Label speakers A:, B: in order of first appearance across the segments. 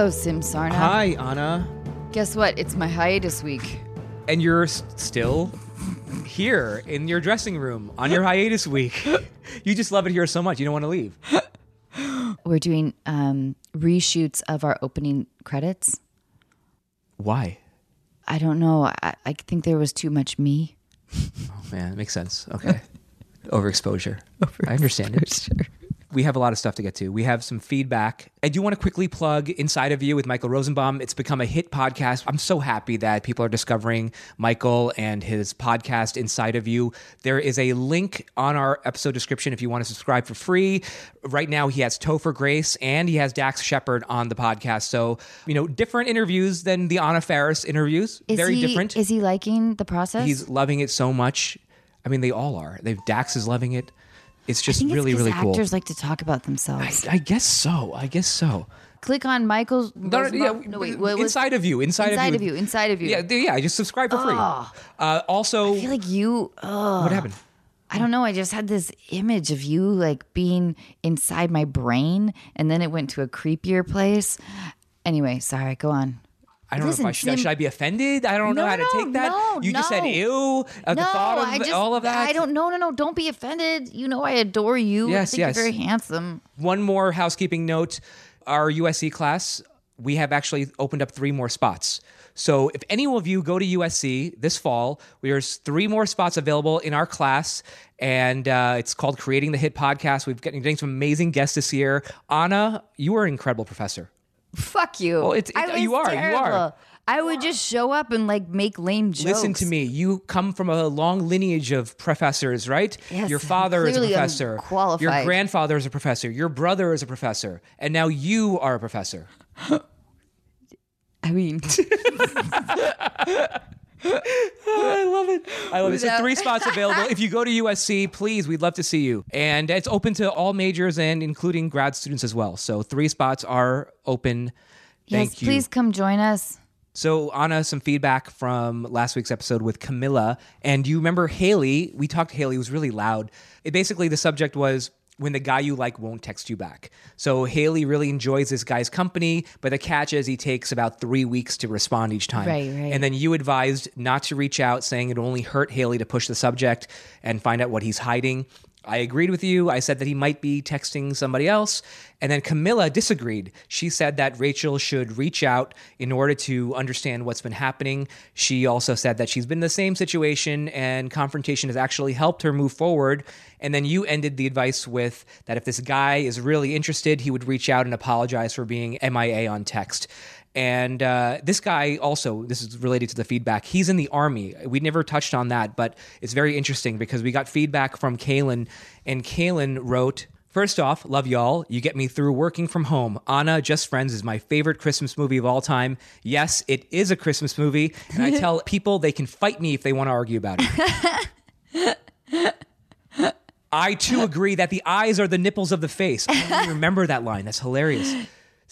A: Hello, Sim Sarna.
B: Hi, Anna.
A: Guess what? It's my hiatus week.
B: And you're s- still here in your dressing room on your hiatus week. you just love it here so much. You don't want to leave.
A: We're doing um, reshoots of our opening credits.
B: Why?
A: I don't know. I, I think there was too much me.
B: Oh, man, it makes sense. Okay. Overexposure. I understand it. We have a lot of stuff to get to. We have some feedback. I do want to quickly plug Inside of You with Michael Rosenbaum. It's become a hit podcast. I'm so happy that people are discovering Michael and his podcast, Inside of You. There is a link on our episode description if you want to subscribe for free. Right now, he has Topher Grace and he has Dax Shepard on the podcast. So, you know, different interviews than the Anna Faris interviews.
A: Is
B: Very
A: he,
B: different.
A: Is he liking the process?
B: He's loving it so much. I mean, they all are. They've Dax is loving it. It's just
A: really, it's
B: really, really cool.
A: actors like to talk about themselves.
B: I, I guess so. I guess so.
A: Click on Michael's.
B: No, no, yeah,
A: no, wait, what was-
B: inside of you, inside,
A: inside
B: of
A: of
B: you,
A: you, inside of you.
B: Yeah, yeah. Just subscribe for free.
A: Oh.
B: Uh, also,
A: I feel like you. Oh,
B: what happened?
A: I don't know. I just had this image of you like being inside my brain, and then it went to a creepier place. Anyway, sorry. Go on.
B: I don't know if I should,
A: Sim-
B: should I be offended. I don't know
A: No,
B: how to
A: no,
B: take that.
A: no,
B: you just said ew at the
A: no,
B: thought of
A: I just
B: all of that.
A: I don't. No, no, no. Don't be offended. You know I adore you. I
B: Yes,
A: think
B: yes.
A: You're very handsome.
B: One more housekeeping note: our USC class, we have actually opened up three more spots. So if any of you go to USC this fall, there's three more spots available in our class, and uh, it's called Creating the Hit Podcast. We've getting, getting some amazing guests this year. Anna, you are an incredible professor.
A: Fuck you.
B: Well, it's- it- you are, you are.
A: I would just show up and like make lame jokes.
B: Listen to me. You come from a long lineage of professors, right?
A: Yes,
B: Your father is a professor.
A: qualified.
B: Your grandfather is a professor. Your brother is a professor. And now you are a professor.
A: I mean,
B: I love it. I love it. So three spots available. If you go to USC, please, we'd love to see you. And it's open to all majors and including grad students as well. So three spots are open. Thank
A: yes,
B: you.
A: please come join us.
B: So, Anna, some feedback from last week's episode with Camilla. And you remember Haley? We talked to Haley, it was really loud. It basically, the subject was when the guy you like won't text you back. So, Haley really enjoys this guy's company, but the catch is he takes about three weeks to respond each time.
A: Right, right.
B: And then you advised not to reach out, saying it only hurt Haley to push the subject and find out what he's hiding. I agreed with you. I said that he might be texting somebody else. And then Camilla disagreed. She said that Rachel should reach out in order to understand what's been happening. She also said that she's been in the same situation and confrontation has actually helped her move forward. And then you ended the advice with that if this guy is really interested, he would reach out and apologize for being MIA on text. And uh, this guy also, this is related to the feedback. He's in the army. We never touched on that, but it's very interesting because we got feedback from Kalen, and Kalen wrote. First off, love y'all. You get me through working from home. Anna, Just Friends is my favorite Christmas movie of all time. Yes, it is a Christmas movie, and I tell people they can fight me if they want to argue about it. I too agree that the eyes are the nipples of the face. I don't even remember that line. That's hilarious.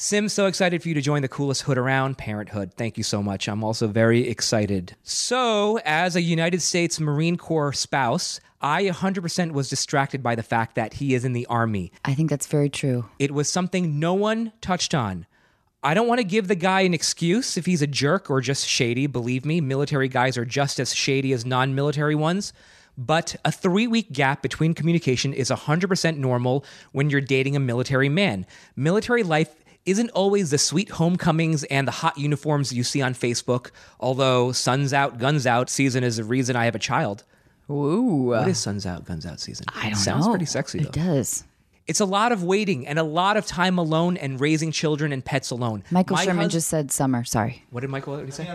B: Sim, so excited for you to join the coolest hood around, Parenthood. Thank you so much. I'm also very excited. So, as a United States Marine Corps spouse, I 100% was distracted by the fact that he is in the Army.
A: I think that's very true.
B: It was something no one touched on. I don't want to give the guy an excuse if he's a jerk or just shady. Believe me, military guys are just as shady as non military ones. But a three week gap between communication is 100% normal when you're dating a military man. Military life isn't always the sweet homecomings and the hot uniforms you see on Facebook, although Suns Out, Guns Out season is the reason I have a child.
A: Ooh.
B: What is Suns Out, Guns Out season?
A: I don't
B: Sounds
A: know.
B: pretty sexy, though.
A: It does.
B: It's a lot of waiting and a lot of time alone and raising children and pets alone.
A: Michael
B: My
A: Sherman
B: hus-
A: just said summer. Sorry.
B: What did Michael what did he say?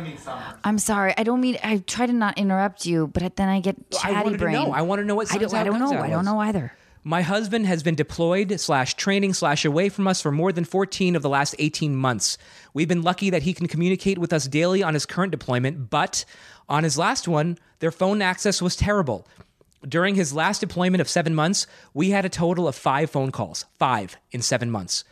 A: I'm sorry. I don't mean. I try to not interrupt you, but then I get
B: I
A: chatty
B: wanted to
A: brain.
B: know. I want to know what
A: I don't.
B: Suns
A: I don't
B: Guns
A: know.
B: Out
A: I don't know either.
B: My husband has been deployed slash training slash away from us for more than 14 of the last 18 months. We've been lucky that he can communicate with us daily on his current deployment, but on his last one, their phone access was terrible. During his last deployment of seven months, we had a total of five phone calls. Five in seven months.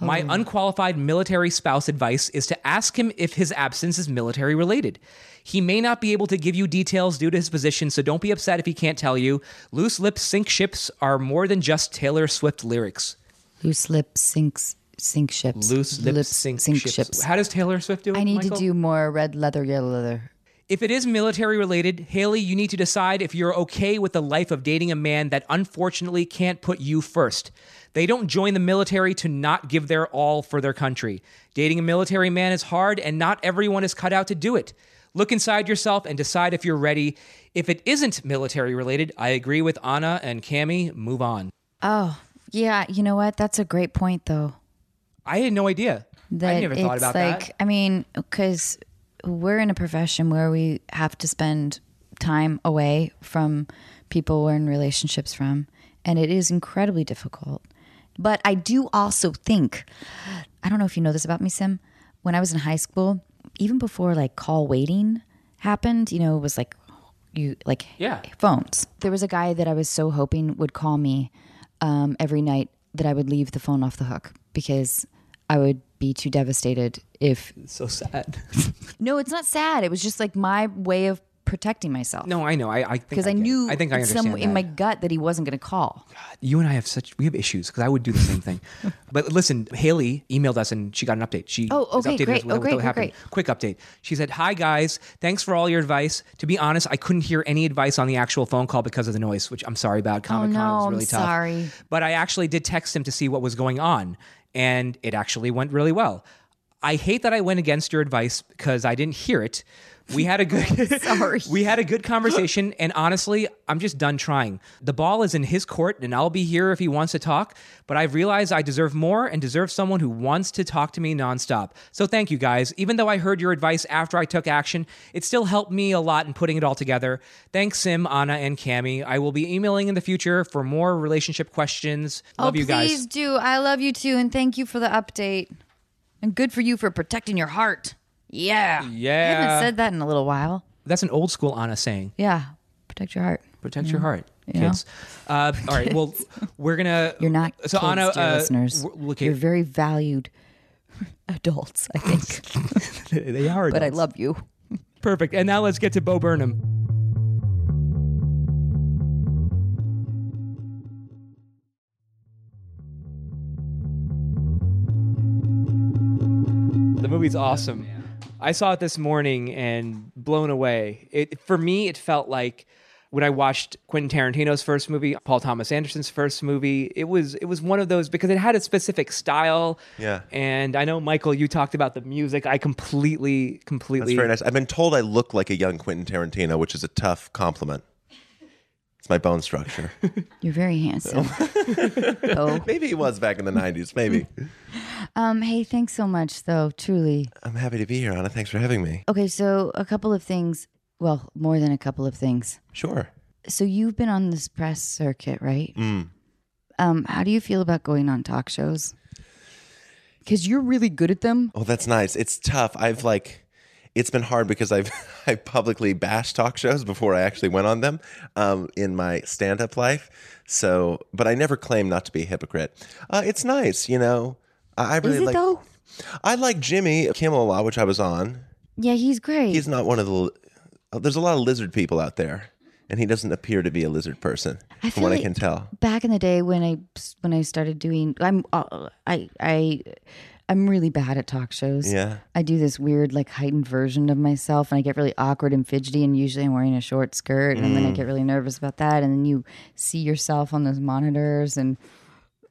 B: My oh. unqualified military spouse advice is to ask him if his absence is military related. He may not be able to give you details due to his position, so don't be upset if he can't tell you. Loose lips sink ships are more than just Taylor Swift lyrics.
A: Loose lips sinks sink ships.
B: Loose lip, sync, ships. How does Taylor Swift do it?
A: I need
B: Michael?
A: to do more red leather, yellow leather.
B: If it is military related, Haley, you need to decide if you're okay with the life of dating a man that unfortunately can't put you first. They don't join the military to not give their all for their country. Dating a military man is hard, and not everyone is cut out to do it. Look inside yourself and decide if you're ready. If it isn't military related, I agree with Anna and Cami. Move on.
A: Oh, yeah. You know what? That's a great point, though.
B: I had no idea.
A: That
B: I never thought
A: it's
B: about
A: like,
B: that.
A: I mean, because we're in a profession where we have to spend time away from people we're in relationships from, and it is incredibly difficult. But I do also think, I don't know if you know this about me, Sim. When I was in high school, even before like call waiting happened, you know, it was like you like
B: Yeah.
A: phones. There was a guy that I was so hoping would call me um, every night that I would leave the phone off the hook because I would be too devastated if.
B: So sad.
A: No, it's not sad. It was just like my way of protecting myself.
B: no, I know. I, I
A: because I,
B: it.
A: knew
B: I think I
A: some-
B: understand
A: in my gut that he wasn't going to call.
B: you and I have such we have issues because I would do the same thing. but listen, Haley emailed us and she got an update. She
A: Oh, okay, great.
B: with
A: Oh,
B: what
A: great,
B: happened.
A: great,
B: Quick update. She said, "Hi guys, thanks for all your advice. To be honest, I couldn't hear any advice on the actual phone call because of the noise, which I'm sorry about. Comic Con
A: Oh, no,
B: was
A: I'm
B: tough.
A: sorry.
B: But I actually did text him to see what was going on, and it actually went really well. I hate that I went against your advice because I didn't hear it. We had a good
A: Sorry.
B: we had a good conversation and honestly, I'm just done trying. The ball is in his court and I'll be here if he wants to talk, but I've realized I deserve more and deserve someone who wants to talk to me nonstop. So thank you guys. Even though I heard your advice after I took action, it still helped me a lot in putting it all together. Thanks Sim, Anna and Cami. I will be emailing in the future for more relationship questions. Love
A: oh,
B: you guys.
A: please do. I love you too, and thank you for the update. And good for you for protecting your heart. Yeah.
B: yeah.
A: I haven't said that in a little while.
B: That's an old school Anna saying.
A: Yeah. Protect your heart.
B: Protect your heart,
A: Yeah.
B: kids. Uh, all right. Well, we're gonna.
A: You're not
B: So
A: kids,
B: Anna,
A: dear
B: uh,
A: listeners.
B: w- look,
A: You're very valued adults, I think.
B: they are.
A: but I
B: adults.
A: love you.
B: Perfect. And now let's get to Bo Burnham. The movie's awesome. I saw it this morning and blown away. It for me, it felt like when I watched Quentin Tarantino's first movie, Paul Thomas Anderson's first movie. It was it was one of those because it had a specific style.
C: Yeah.
B: And I know Michael, you talked about the music. I completely, completely.
C: That's very nice. I've been told I look like a young Quentin Tarantino, which is a tough compliment. It's my bone structure.
A: You're very handsome. oh.
C: maybe he was back in the 90s. Maybe.
A: Um, hey, thanks so much though, truly.
C: I'm happy to be here, Anna. Thanks for having me.
A: Okay, so a couple of things. Well, more than a couple of things.
C: Sure.
A: So you've been on this press circuit, right?
C: Mm.
A: Um, how do you feel about going on talk shows? Because you're really good at them.
C: Oh, that's nice. It's tough. I've like, it's been hard because I've I publicly bashed talk shows before I actually went on them um, in my stand up life. So, but I never claim not to be a hypocrite. Uh, it's nice, you know. I, really
A: Is it
C: like.
A: though?
C: I like Jimmy Kimmel a lot, which I was on.
A: Yeah, he's great.
C: He's not one of the. uh, There's a lot of lizard people out there, and he doesn't appear to be a lizard person,
A: I
C: from
A: feel
C: what I
A: like
C: can tell.
A: Back in the day when I when I started doing, I'm uh, I I I'm really bad at talk shows.
C: Yeah.
A: I do this weird like heightened version of myself, and I get really awkward and fidgety. And usually I'm wearing a short skirt, and
C: Mm.
A: then I get really nervous about that. And then you see yourself on those monitors, and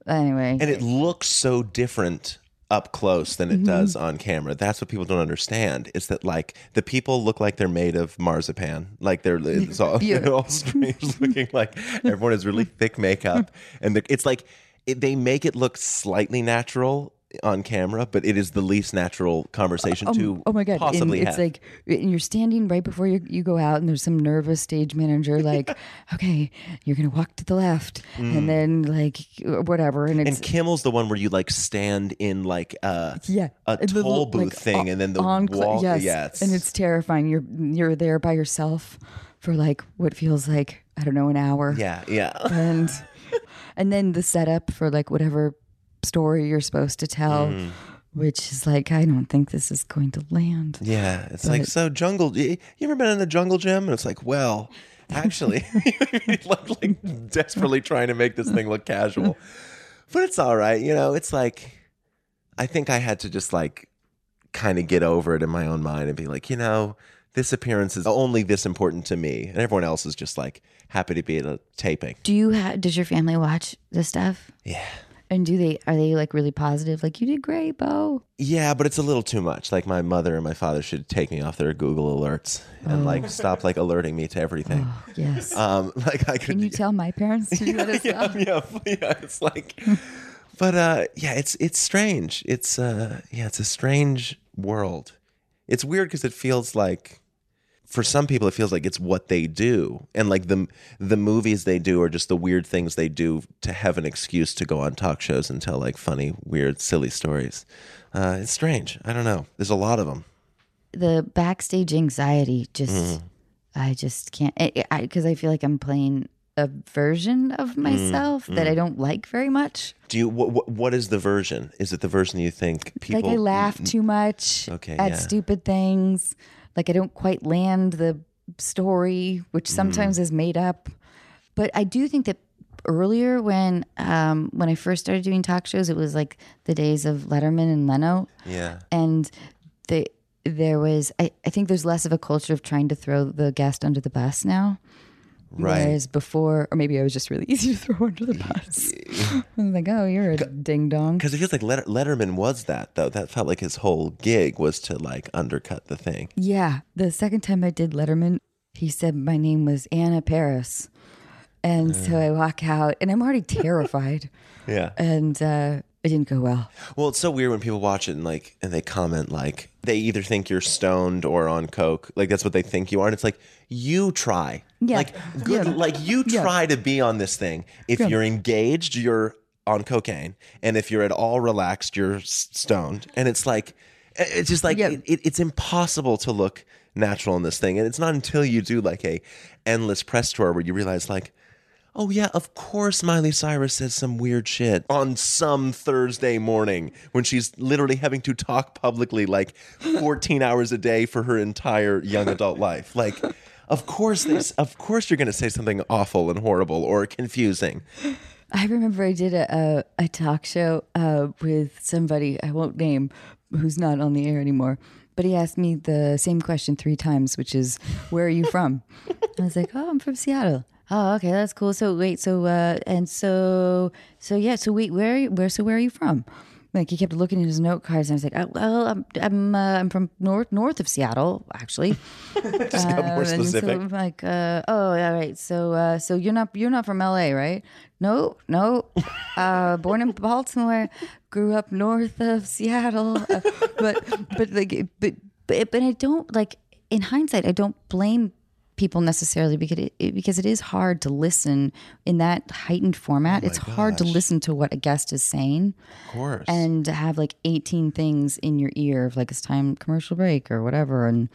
A: anyway,
C: And it looks so different up close than it
A: Mm-hmm.
C: does on camera. That's what people don't understand. Is that like the people look like they're made of marzipan, like they're it's all, they're all strange looking. Like everyone has really thick makeup, and the, it's like it, they make it look slightly natural on camera, but it is the least natural conversation to
A: Oh my god!
C: possibly
A: and it's
C: have.
A: like and you're standing right before you, you go out, and there's some nervous stage manager like, "Okay, you're gonna walk to the left," and then like whatever, and it's
C: Mm. and Kimmel's the one where you like stand in like uh
A: yeah,
C: a
A: the
C: toll
A: little,
C: booth
A: like,
C: thing, and then the
A: on
C: wall.
A: Yes,
C: yeah, it's,
A: and it's terrifying. You're you're there by yourself for like what feels like I don't know an hour.
C: yeah, yeah.
A: and and then the setup for like whatever story you're supposed to tell,
C: Mm.
A: which is like I don't think this is going to land.
C: Yeah, it's like so jungle. You you ever been in a jungle gym? And it's like, well, actually, like, like desperately trying to make this thing look casual, but it's all right. You know, it's like I think I had to just like kind of get over it in my own mind and be like, you know, this appearance is only this important to me, and everyone else is just like happy to be at a taping.
A: Do you have? Does your family watch this stuff?
C: Yeah.
A: And do they? Are they like really positive? Like you did great, Bo.
C: Yeah, but it's a little too much. Like my mother and my father should take me off their Google alerts and like stop like alerting me to everything.
A: Yes.
C: Um, like I could.
A: Can you tell my parents to do that as
C: yeah,
A: well?
C: yeah, yeah. It's like, but uh, yeah, it's it's strange. It's uh, yeah, it's a strange world. It's weird because it feels like, for some people, it feels like it's what they do, and like the the movies they do are just the weird things they do to have an excuse to go on talk shows and tell like funny, weird, silly stories. Uh, it's strange. I don't know. There's a lot of them.
A: The backstage anxiety just,
C: Mm-hmm.
A: I just can't. Because I, feel like I'm playing a version
C: Mm,
A: of myself that I don't like very much.
C: Do you what, what what is the version? Is it the version you think people
A: like I laugh too much
C: Okay,
A: at
C: yeah.
A: stupid things. Like I don't quite land the story, which
C: Mm.
A: sometimes is made up. But I do think that earlier when um, when I first started doing talk shows, it was like the days of Letterman and Leno,
C: Yeah.
A: and the there was I, I think there's less of a culture of trying to throw the guest under the bus now.
C: Right.
A: Whereas before, or maybe I was just really easy to throw under the bus. I was like, oh, you're a ding dong.
C: Because it feels like Letter- Letterman was that though. That felt like his whole gig was to like undercut the thing.
A: Yeah. The second time I did Letterman, he said my name was Anna Paris. And so I walk out and I'm already terrified.
C: Yeah.
A: and uh, it didn't go well.
C: Well, it's so weird when people watch it and like and they comment like they either think you're stoned or on coke. Like that's what they think you are, and it's like you try.
A: Yeah.
C: Like good.
A: Yeah.
C: Like you
A: Yeah.
C: try to be on this thing. If
A: Yeah.
C: you're engaged, you're on cocaine, and if you're at all relaxed, you're stoned. And it's like it's just like
A: Yeah.
C: it, it, it's impossible to look natural in this thing. And it's not until you do like a endless press tour where you realize like. Oh yeah, of course Miley Cyrus says some weird shit on some Thursday morning when she's literally having to talk publicly like 14 hours a day for her entire young adult life. Like of course they, of course you're going to say something awful and horrible or confusing.
A: I remember I did a, a, a talk show uh, with somebody I won't name who's not on the air anymore. But he asked me the same question three times, which is, "Where are you from?" I was like, "Oh, I'm from Seattle." Oh, okay, that's cool. So wait, so uh, and so so yeah, so wait, where are you, where so where are you from? Like he kept looking at his note cards, and I was like, oh, "Well, I'm I'm uh, I'm from north north of Seattle, actually."
C: Just got more
A: Um, and so
C: specific.
A: I'm like, uh, oh, all right. So, uh, so you're not you're not from L.A., right? No, no. Uh, born in Baltimore, grew up north of Seattle, uh, but but like but but but I don't like in hindsight, I don't blame people necessarily because it, it because it is hard to listen in that heightened format. it's hard to listen to what a guest is saying
C: of course.
A: and to have like 18 things in your ear of like it's time commercial break or whatever and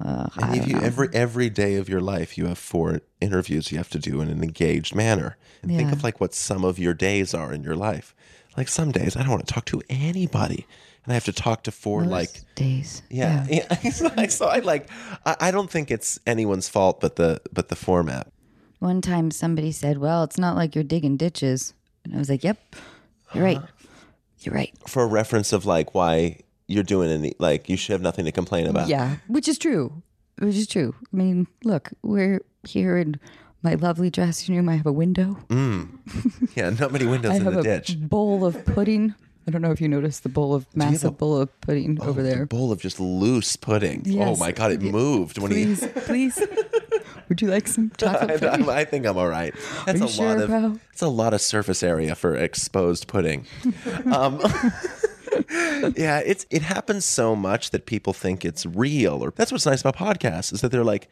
A: uh,
C: And if you
A: know.
C: every every day of your life you have four interviews you have to do in an engaged manner. And think of like what some of your days are in your life. Like some days I don't want to talk to anybody. And I have to talk to four like
A: days.
C: yeah. yeah. so, I, so I like I, I don't think it's anyone's fault but the but the format.
A: One time somebody said, "Well, it's not like you're digging ditches," and I was like, "Yep, you're right. You're right.
C: For a reference of like why you're doing any like you should have nothing to complain about.
A: Yeah, which is true. Which is true. I mean, look, we're here in my lovely dressing room. I have a window. Mm.
C: Yeah, not many windows
A: I
C: in
A: have
C: the
A: a
C: ditch.
A: bowl of pudding. I don't know if you noticed the bowl of massive bowl of pudding over
C: A
A: there.
C: bowl of just loose pudding. Oh my god, it moved when
A: Please, please. Would you like some chocolate
C: he I,
A: pudding?
C: I think I'm all right. That's
A: you
C: a
A: sure,
C: lot of
A: bro?
C: it's a lot of surface area for exposed pudding. um, yeah, it's it happens so much that people think it's real. Or that's what's nice about podcasts is that they're like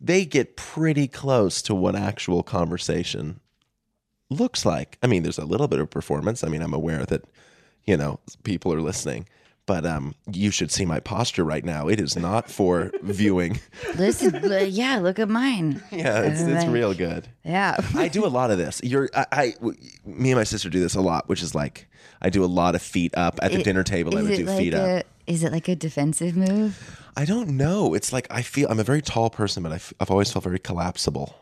C: they get pretty close to what actual conversation looks like. I mean, there's a little bit of performance. I mean, I'm aware that you know people are listening. But um, you should see my posture right now. It is not for viewing.
A: Listen, yeah, look at mine.
C: Yeah, it's, it's real good.
A: Yeah.
C: I do a lot of this. You're, I, me and my sister do this a lot, which is like I do a lot of feet up at the
A: It-
C: dinner table. I would do
A: like
C: feet
A: a,
C: up.
A: Is it like a defensive move?
C: I don't know. It's like I feel I'm a very tall person, but I've, I've always felt very collapsible.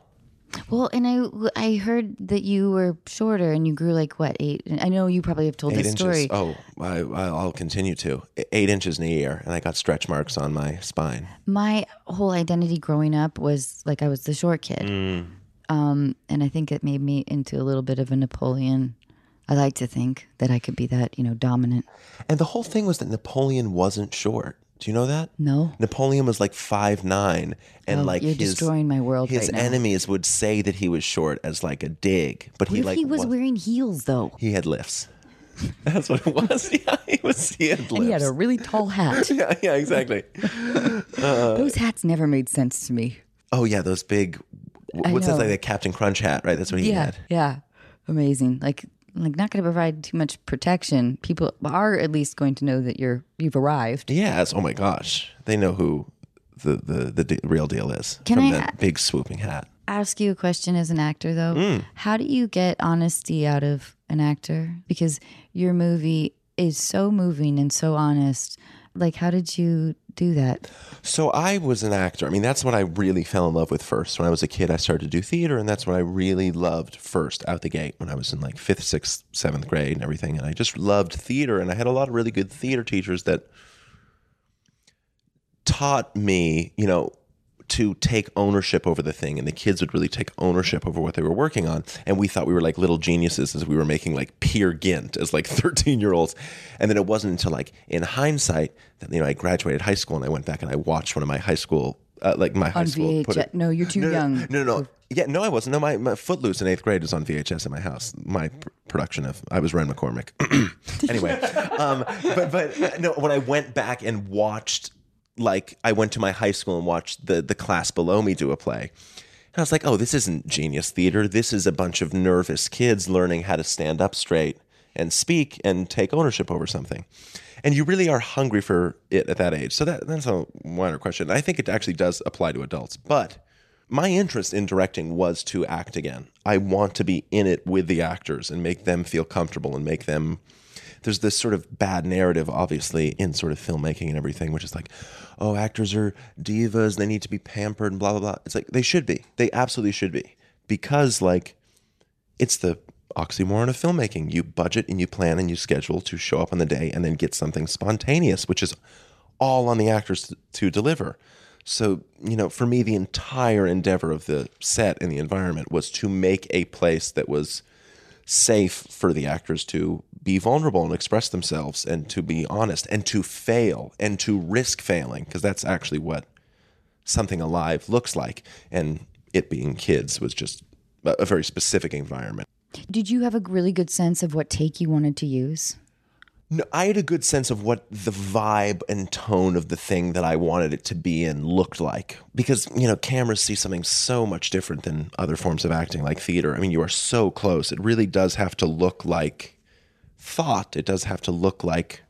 A: Well, and I I heard that you were shorter and you grew like what eight? I know you probably have told
C: Eight
A: this
C: inches.
A: story.
C: Oh, I, I'll continue to. Eight inches in a year, and I got stretch marks on my spine.
A: My whole identity growing up was like I was the short kid,
C: Mm.
A: um, and I think it made me into a little bit of a Napoleon. I like to think that I could be that you know dominant.
C: And the whole thing was that Napoleon wasn't short. Do you know that?
A: No.
C: Napoleon was like five nine, and
A: Oh,
C: like
A: you're
C: his,
A: destroying my world
C: His
A: right now.
C: enemies would say that he was short as like a dig, but
A: What
C: he like
A: he was
C: wa-
A: wearing heels though?
C: he had lifts. That's what it was. Yeah, he was. He had lifts.
A: And he had a really tall hat.
C: yeah, yeah, exactly.
A: Uh, those hats never made sense to me.
C: Oh yeah, those big. What's that like? The Captain Crunch hat, right? That's what he
A: Yeah,
C: had.
A: yeah, amazing. Like, like not going to provide too much protection. People are at least going to know that you're you've arrived.
C: Yes. Oh my gosh, they know who the the the real deal is
A: Can
C: from
A: I
C: that big swooping hat.
A: Ask you a question as an actor though.
C: Mm.
A: How do you get honesty out of an actor? Because your movie is so moving and so honest. Like, how did you do that?
C: So I was an actor. I mean, that's what I really fell in love with first. When I was a kid, I started to do theater, and that's what I really loved first out the gate when I was in like fifth, sixth, seventh grade and everything. And I just loved theater, and I had a lot of really good theater teachers that taught me, you know, to take ownership over the thing and the kids would really take ownership over what they were working on. And we thought we were like little geniuses as we were making like Peer Gynt as like 13 year olds and then it wasn't until like in hindsight that you know I graduated high school and I went back and I watched one of my high school uh, like my high
A: On
C: school put
A: VHS?
C: it-
A: No, you're too
C: no, no,
A: young.
C: no no no. Yeah no I wasn't. No my, my Footloose in eighth grade was on VHS in my house. My pr- production of I was Ren McCormack. Anyway um, but but uh, no when I went back and watched like I went to my high school and watched the the class below me do a play. And I was like, "Oh, this isn't genius theater. This is a bunch of nervous kids learning how to stand up straight and speak and take ownership over something." And you really are hungry for it at that age. So that that's a minor question. I think it actually does apply to adults, but my interest in directing was to act again. I want to be in it with the actors and make them feel comfortable and make them there's this sort of bad narrative, obviously, in sort of filmmaking and everything, which is like, oh, actors are divas, they need to be pampered and blah, blah, blah. It's like, they should be. They absolutely should be. Because, like, it's the oxymoron of filmmaking. You budget and you plan and you schedule to show up on the day and then get something spontaneous, which is all on the actors to, to deliver. So, you know, for me, the entire endeavor of the set and the environment was to make a place that was safe for the actors to be vulnerable and express themselves and to be honest and to fail and to risk failing because that's actually what something alive looks like and it being kids was just a, very specific environment
A: Did you have a really good sense of what take you wanted to use?
C: No, I had a good sense of what the vibe and tone of the thing that I wanted it to be in looked like. Because, you know, cameras see something so much different than other forms of acting, like theater. I mean, you are so close. It really does have to look like thought, it does have to look like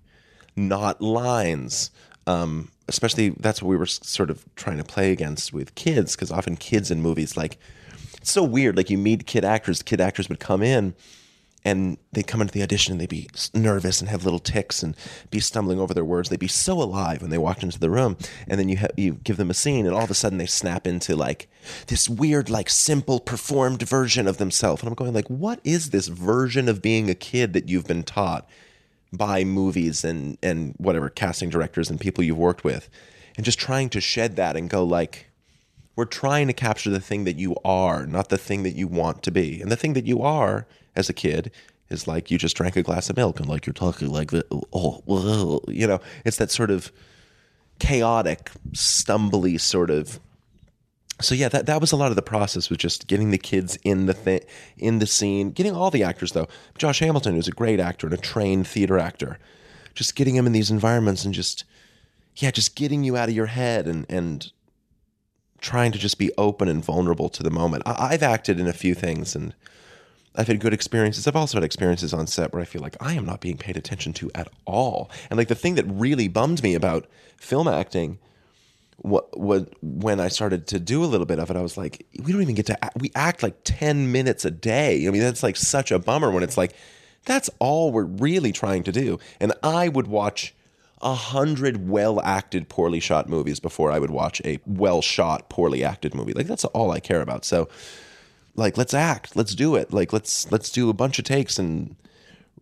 C: not lines. Um, especially that's what we were sort of trying to play against with kids, because often kids in movies, like, it's so weird. Like, you meet kid actors, kid actors would come in and they'd come into the audition and they'd be nervous and have little ticks and be stumbling over their words. They'd be so alive when they walked into the room, and then you ha- you give them a scene, and all of a sudden they snap into like this weird, like simple performed version of themselves. And I'm going like, what is this version of being a kid that you've been taught by movies and and whatever casting directors and people you've worked with, and just trying to shed that and go like. We're trying to capture the thing that you are, not the thing that you want to be. And the thing that you are as a kid is like you just drank a glass of milk and like you're talking like that. Oh, whoa. you know, it's that sort of chaotic, stumbly sort of. So yeah, that, that was a lot of the process was just getting the kids in the thing, in the scene, getting all the actors though. Josh Hamilton, who's a great actor and a trained theater actor, just getting him in these environments and just, yeah, just getting you out of your head and and trying to just be open and vulnerable to the moment. I, I've acted in a few things and I've had good experiences. I've also had experiences on set where I feel like I am not being paid attention to at all. And like the thing that really bummed me about film acting what what when I started to do a little bit of it, I was like, we don't even get to act, we act like 10 minutes a day. I mean, that's like such a bummer when it's like that's all we're really trying to do. And I would watch a hundred well acted, poorly shot movies before I would watch a well shot, poorly acted movie. Like that's all I care about. So like let's act, let's do it. Like let's let's do a bunch of takes and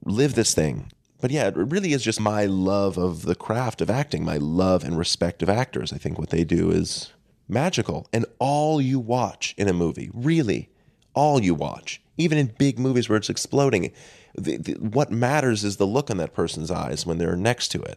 C: live this thing. But yeah, it really is just my love of the craft of acting, my love and respect of actors. I think what they do is magical. And all you watch in a movie, really, all you watch, even in big movies where it's exploding, the, the, what matters is the look on that person's eyes when they're next to it.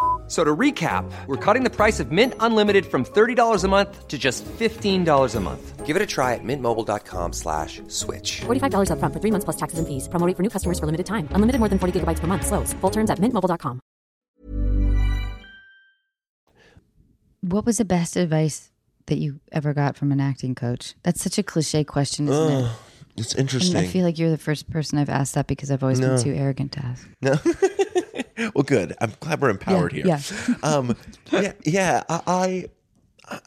D: F- So to recap, we're cutting the price of Mint Unlimited from $30 a month to just $15 a month. Give it a try at mintmobile.com slash switch.
E: $45 upfront for three months plus taxes and fees. Promo rate for new customers for limited time. Unlimited more than 40 gigabytes per month. Slows. Full terms at mintmobile.com.
A: What was the best advice that you ever got from an acting coach? That's such a cliche question, isn't it?
C: It's
A: And
C: interesting.
A: I feel like you're the first person I've asked that because I've always been too arrogant to ask.
C: No. well, good. I'm glad we're empowered
A: Yeah,
C: here. um, yeah, yeah. I,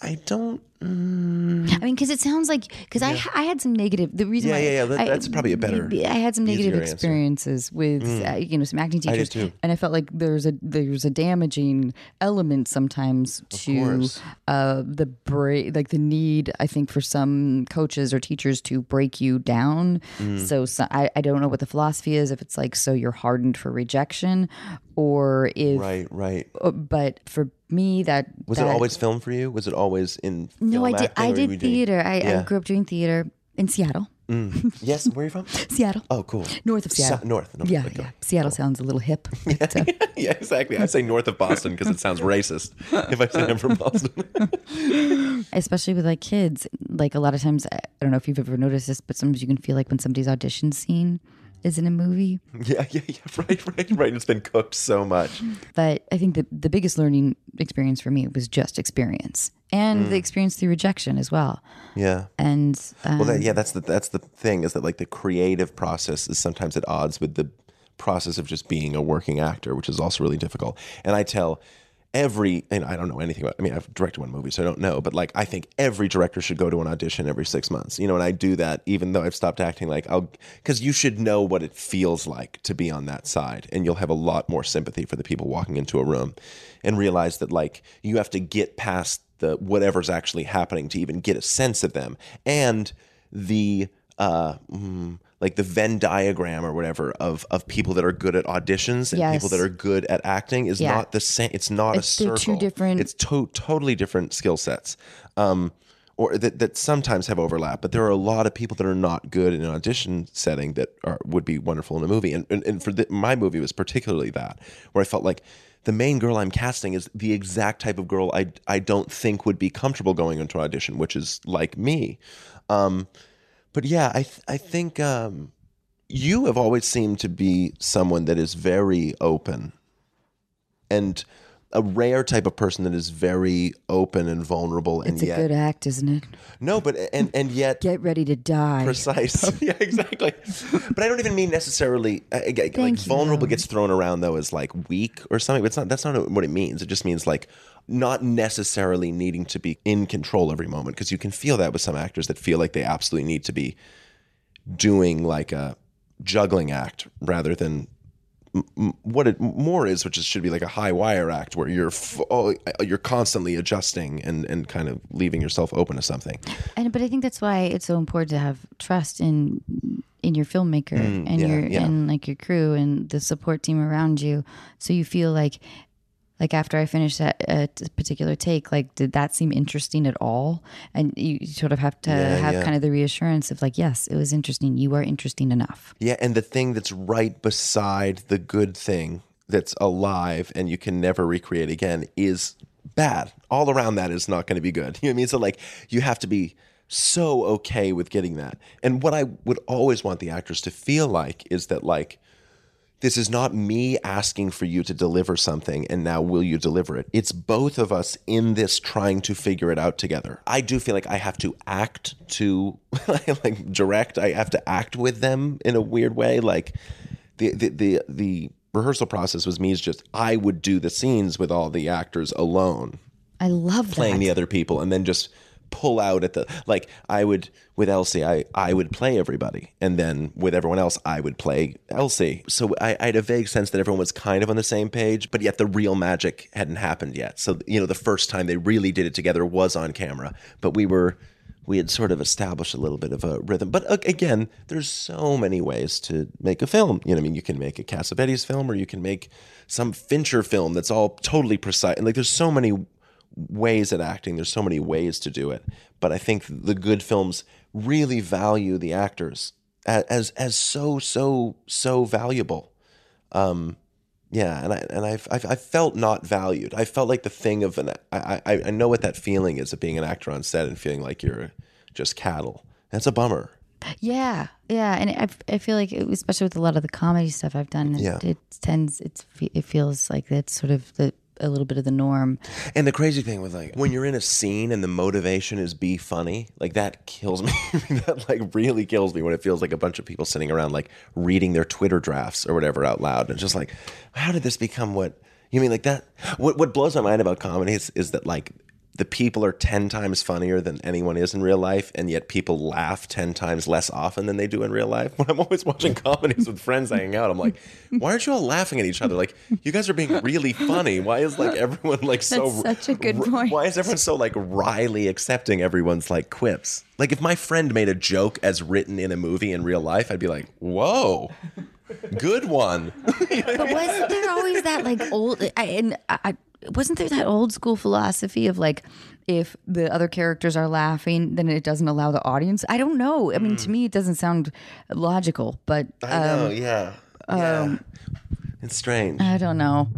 C: I, don't.
A: I mean, because it sounds like because I I had some negative. The reason
C: Yeah,
A: why
C: yeah, yeah, that-
A: I-
C: that's probably a better,
A: I had some negative
C: easier answer. Mm.
A: experiences with uh, you know some acting teachers,
C: too.
A: and I felt like there's a there's a damaging element sometimes to uh, the break, like the need I think for some coaches or teachers to break you down.
C: Mm.
A: So, so I I don't know what the philosophy is if it's like so you're hardened for rejection, or if
C: Right, right.
A: uh, but for me that
C: Was
A: that,
C: it always film for you? Was it always in?
A: no, I did. I did
C: you doing-
A: theater. I, I grew up doing theater in Seattle,
C: Yes, where are you from?
A: Seattle,
C: Oh, cool.
A: north of Seattle.
C: So- north. north,
A: yeah,
C: okay.
A: yeah. Seattle sounds a little hip. but, uh,
C: yeah, exactly. I say north of Boston because it sounds racist if I say I'm from Boston.
A: especially with like kids, like a lot of times, I I don't know if you've ever noticed this, but sometimes you can feel like when somebody's audition scene is in a movie.
C: yeah, yeah, yeah. Right, right, right. It's been cooked so much.
A: But I think the the biggest learning experience for me was just experience and
C: Mm.
A: the experience through rejection as well.
C: Yeah.
A: And um,
C: Well, that, yeah, that's the that's the thing is that like the creative process is sometimes at odds with the process of just being a working actor, which is also really difficult. And I tell every and I don't know anything about. I mean, I've directed one movie, so I don't know, but like I think every director should go to an audition every six months. You know, and I do that even though I've stopped acting. Like I'll because you should know what it feels like to be on that side, and you'll have a lot more sympathy for the people walking into a room, and realize that like you have to get past the whatever's actually happening to even get a sense of them and the uh mm, like the Venn diagram or whatever of of people that are good at auditions and
A: Yes.
C: people that are good at acting is
A: Yeah.
C: not the same it's not
A: It's-
C: a
A: they're
C: circle
A: two different-
C: it's to- totally different skill sets um or that, that sometimes have overlap but there are a lot of people that are not good in an audition setting that are would be wonderful in a movie and and, and for the, my movie was particularly that where I felt like the main girl I'm casting is the exact type of girl I I don't think would be comfortable going into an audition, which is like me. Um, but yeah, I th- I think um, you have always seemed to be someone that is very open, and a rare type of person that is very open and vulnerable, and
A: it's a
C: yet
A: good act, isn't it?
C: no, but and and yet
A: Get ready to die.
C: precise. yeah, exactly. But I don't even mean necessarily uh, like
A: you,
C: vulnerable gets thrown around though as like weak or something. But it's not. That's not what it means. It just means like not necessarily needing to be in control every moment because you can feel that with some actors that feel like they absolutely need to be doing like a juggling act rather than what it more is, which is, should be like a high wire act where you're f- oh, you're constantly adjusting and and kind of leaving yourself open to something.
A: And but I think that's why it's so important to have trust in in your filmmaker and
C: Mm, yeah,
A: your
C: yeah.
A: and like your crew and the support team around you, so you feel like like after I finished that uh, particular take, like did that seem interesting at all? And you sort of have to
C: Yeah,
A: have
C: yeah.
A: kind of the reassurance of like, yes, it was interesting. You are interesting enough.
C: Yeah, and the thing that's right beside the good thing that's alive and you can never recreate again is bad. All around that is not going to be good. You know what I mean? So like you have to be so okay with getting that. And what I would always want the actors to feel like is that like this is not me asking for you to deliver something and now will you deliver it? It's both of us in this trying to figure it out together. I do feel like i have to act to like direct. I have to act with them in a weird way. Like the the the, the rehearsal process was me is just i would do the scenes with all the actors alone.
A: I love
C: playing
A: that.
C: the other people and then just pull out at the like I would with Elsie I I would play everybody and then with everyone else I would play Elsie so I, I had a vague sense that everyone was kind of on the same page but yet the real magic hadn't happened yet so you know the first time they really did it together was on camera but we were we had sort of established a little bit of a rhythm. But uh, again, there's so many ways to make a film. You know, I mean, you can make a Cassavetes film, or you can make some Fincher film that's all totally precise. And like, there's so many ways at acting. There's so many ways to do it. But I think the good films really value the actors as as, as so so so valuable. Um, yeah, and I and I've, I've I felt not valued. I felt like the thing of an I, I I know what that feeling is of being an actor on set and feeling like you're just cattle. That's a bummer.
A: Yeah, yeah, and I, I feel like, it, especially with a lot of the comedy stuff I've done, it,
C: Yeah.
A: it tends it's it feels like it's sort of the a little bit of the norm.
C: And the crazy thing with like when you're in a scene and the motivation is be funny, like that kills me. that like really kills me when it feels like a bunch of people sitting around like reading their Twitter drafts or whatever out loud. And just like, how did this become what you mean like that? What what blows my mind about comedy is, is that like the people are 10 times funnier than anyone is in real life and yet people laugh 10 times less often than they do in real life when i'm always watching comedies with friends hanging out i'm like why aren't you all laughing at each other like you guys are being really funny why is like everyone like so
A: That's such a good
C: r-
A: point.
C: why is everyone so like wryly accepting everyone's like quips like if my friend made a joke as written in a movie in real life i'd be like whoa good one
A: But wasn't there always that like old? I, and I, I- wasn't there that old school philosophy of like if the other characters are laughing, then it doesn't allow the audience? I don't know. I mean, to mm. me, it doesn't sound logical, but
C: i know um, yeah um, yeah it's strange
A: I don't know.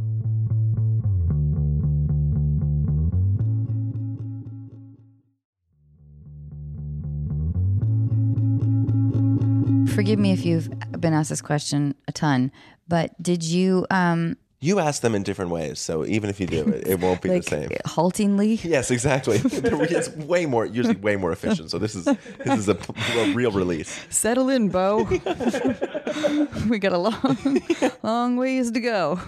A: Forgive me if you've been asked this question a ton, but did you um
C: You ask them in different ways, so even if you do it, it won't be
A: like
C: the same.
A: haltingly?
C: Yes, exactly. it's way more, usually way more efficient. So this is this is a, a real release.
A: Settle in, Bo. we got a long, long ways to go.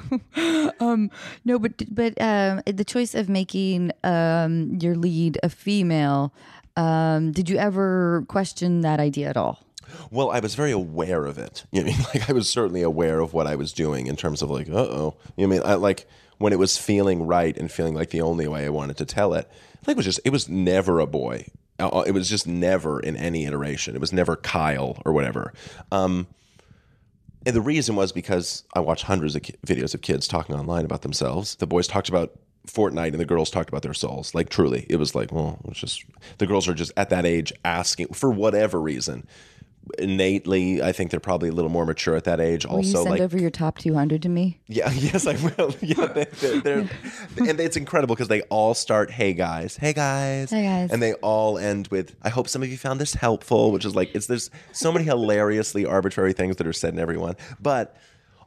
A: um, no, but but um, the choice of making um, your lead a female. Um, did you ever question that idea at all?
C: Well, I was very aware of it. You know, I mean, like I was certainly aware of what I was doing in terms of like, uh oh. You know, I mean, I like when it was feeling right and feeling like the only way I wanted to tell it. Like it was just it was never a boy. Uh, It was just never in any iteration. It was never Kyle or whatever. Um, And the reason was because I watched hundreds of ki- videos of kids talking online about themselves. The boys talked about Fortnite and the girls talked about their souls. Like truly, it was like, well, it's just the girls are just at that age asking for whatever reason. Innately, I think they're probably a little more mature at that age.
A: Will you
C: also,
A: send
C: like
A: over your top 200 to me?
C: yeah, yes, I will. Yeah, they, they're, they're, and it's incredible because they all start, "Hey guys, hey guys,
A: Hey, guys.
C: and they all end with, "I hope some of you found this helpful," which is like, it's there's so many hilariously arbitrary things that are said in everyone, but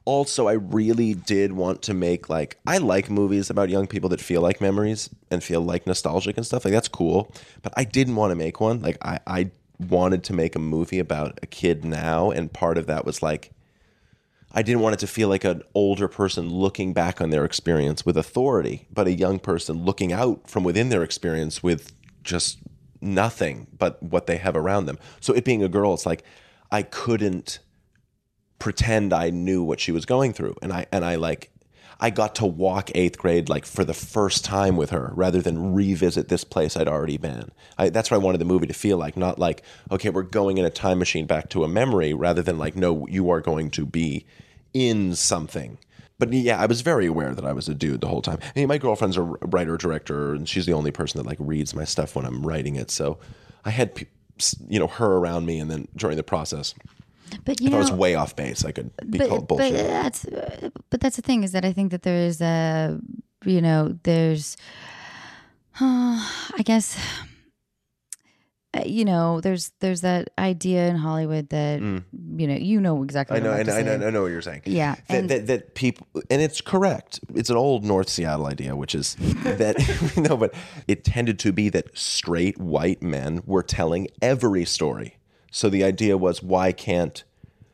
C: also I really did want to make like I like movies about young people that feel like memories and feel like nostalgic and stuff like that's cool, but I didn't want to make one like I I wanted to make a movie about a kid now, and part of that was like. I didn't want it to feel like an older person looking back on their experience with authority, but a young person looking out from within their experience with just nothing but what they have around them. So it being a girl, it's like I couldn't pretend I knew what she was going through. And I and I like I got to walk eighth grade like for the first time with her rather than revisit this place I'd already been. I, that's what I wanted the movie to feel like, not like, okay, we're going in a time machine back to a memory, rather than like, no, you are going to be in something. But yeah, I was very aware that I was a dude the whole time. I mean, my girlfriend's a writer director, and she's the only person that like reads my stuff when I'm writing it. So I had, you know, her around me, and then during the process,
A: But you
C: if I was way off base, I could be
A: but,
C: called
A: but that's but that's the thing is that I think that there is a you know there's I guess uh, you know there's there's that idea in Hollywood that you know you know exactly
C: Mm. I
A: what
C: know,
A: I'm
C: I know, I know. I know what you're saying.
A: Yeah,
C: that,
A: and-
C: that, that people, and it's correct. It's an old North Seattle idea, which is that no, but it tended to be that straight white men were telling every story. So the idea was, why can't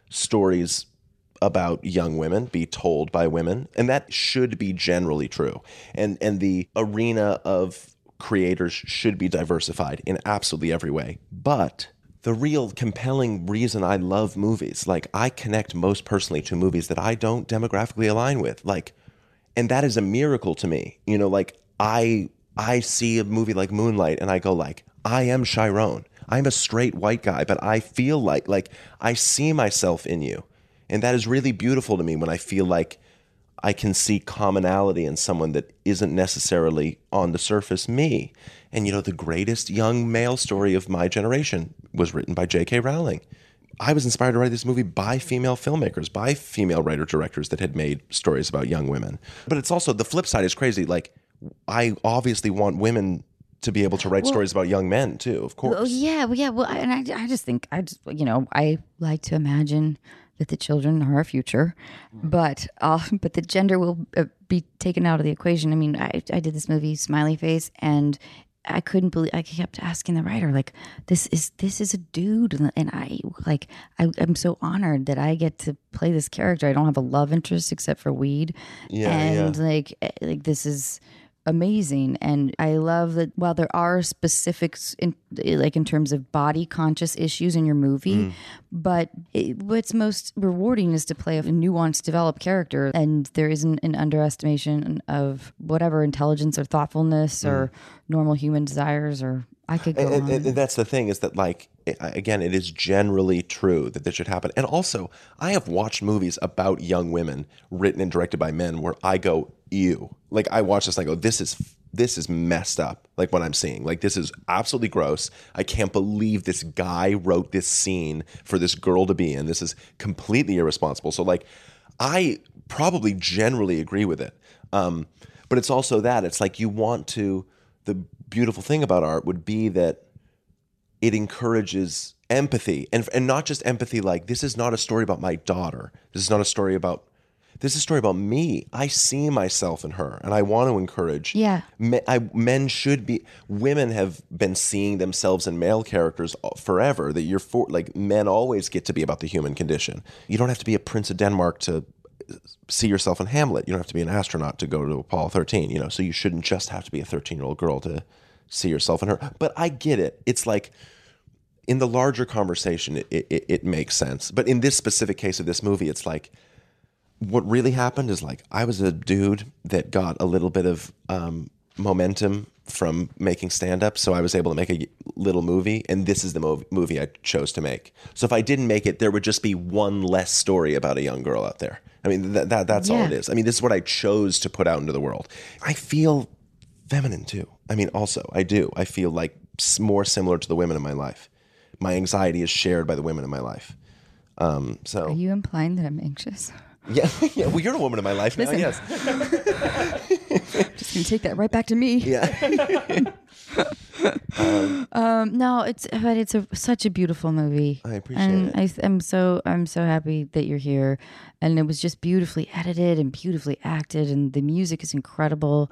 C: stories about young women be told by women and that should be generally true and and the arena of creators should be diversified in absolutely every way. But the real compelling reason I love movies, like I connect most personally to movies that I don't demographically align with. Like, and that is a miracle to me. You know, like I I see a movie like Moonlight and I go like, I am Chiron. I'm a straight white guy, but I feel like like I see myself in you. And that is really beautiful to me when I feel like I can see commonality in someone that isn't necessarily on the surface me. And you know, the greatest young male story of my generation was written by J.K. Rowling. I was inspired to write this movie by female filmmakers, by female writer directors that had made stories about young women. But it's also the flip side is crazy. Like, I obviously want women to be able to write stories about young men too, of course.
A: Oh yeah, well, yeah. Well, I- and I, I just think I just you know I like to imagine that the children are our future, but uh, but the gender will uh, be taken out of the equation. I mean, I I did this movie Smiley Face, and I couldn't believe. I kept asking the writer like, "This is this is a dude," and, I like I, I'm so honored that I get to play this character. I don't have a love interest except for weed,
C: Yeah,
A: and
C: yeah.
A: like eh, like this is amazing and i love that while there are specifics in like in terms of body conscious issues in your movie
C: Mm.
A: but it, what's most rewarding is to play a nuanced developed character and there isn't an underestimation of whatever intelligence or thoughtfulness or normal human desires or i could go
C: Mm. and- and that's the thing is that like again it is generally true that this should happen and also i have watched movies about young women written and directed by men where i go ew like i watch this and i go this is this is messed up like what i'm seeing. Like this is absolutely gross. I can't believe this guy wrote this scene for this girl to be in. This is completely irresponsible. So like i probably generally agree with it. Um, but it's also that it's like you want to the beautiful thing about art would be that it encourages empathy. And and not just empathy like this is not a story about my daughter. This is not a story about this is a story about me. I see myself in her and i want to encourage
A: Yeah.
C: me, I, men should be women have been seeing themselves in male characters forever that you're for like men always get to be about the human condition. You don't have to be a prince of denmark to uh, see yourself in hamlet. You don't have to be an astronaut to go to apollo 13 you know so you shouldn't just have to be a 13 year old girl to see yourself in her. But i get it. It's like in the larger conversation it, it, it makes sense. But in this specific case of this movie it's like what really happened is like I was a dude that got a little bit of um, momentum from making stand up, so I was able to make a little movie, and this is the mov- movie I chose to make. So if I didn't make it, there would just be one less story about a young girl out there. I mean, that, that that's all it is. I mean, this is what I chose to put out into the world. I feel feminine too. I mean, also I do. I feel like more similar to the women in my life. My anxiety is shared by the women in my life. Um, so
A: are you implying that i'm anxious
C: yeah, yeah. Well, you're a woman in my life now.
A: Listen.
C: Yes.
A: just gonna take that right back to me
C: Yeah.
A: Um, no, it's but it's a such a beautiful movie.
C: I appreciate
A: and
C: it.
A: I, I'm so I'm so happy that you're here, and it was just beautifully edited and beautifully acted, and the music is incredible.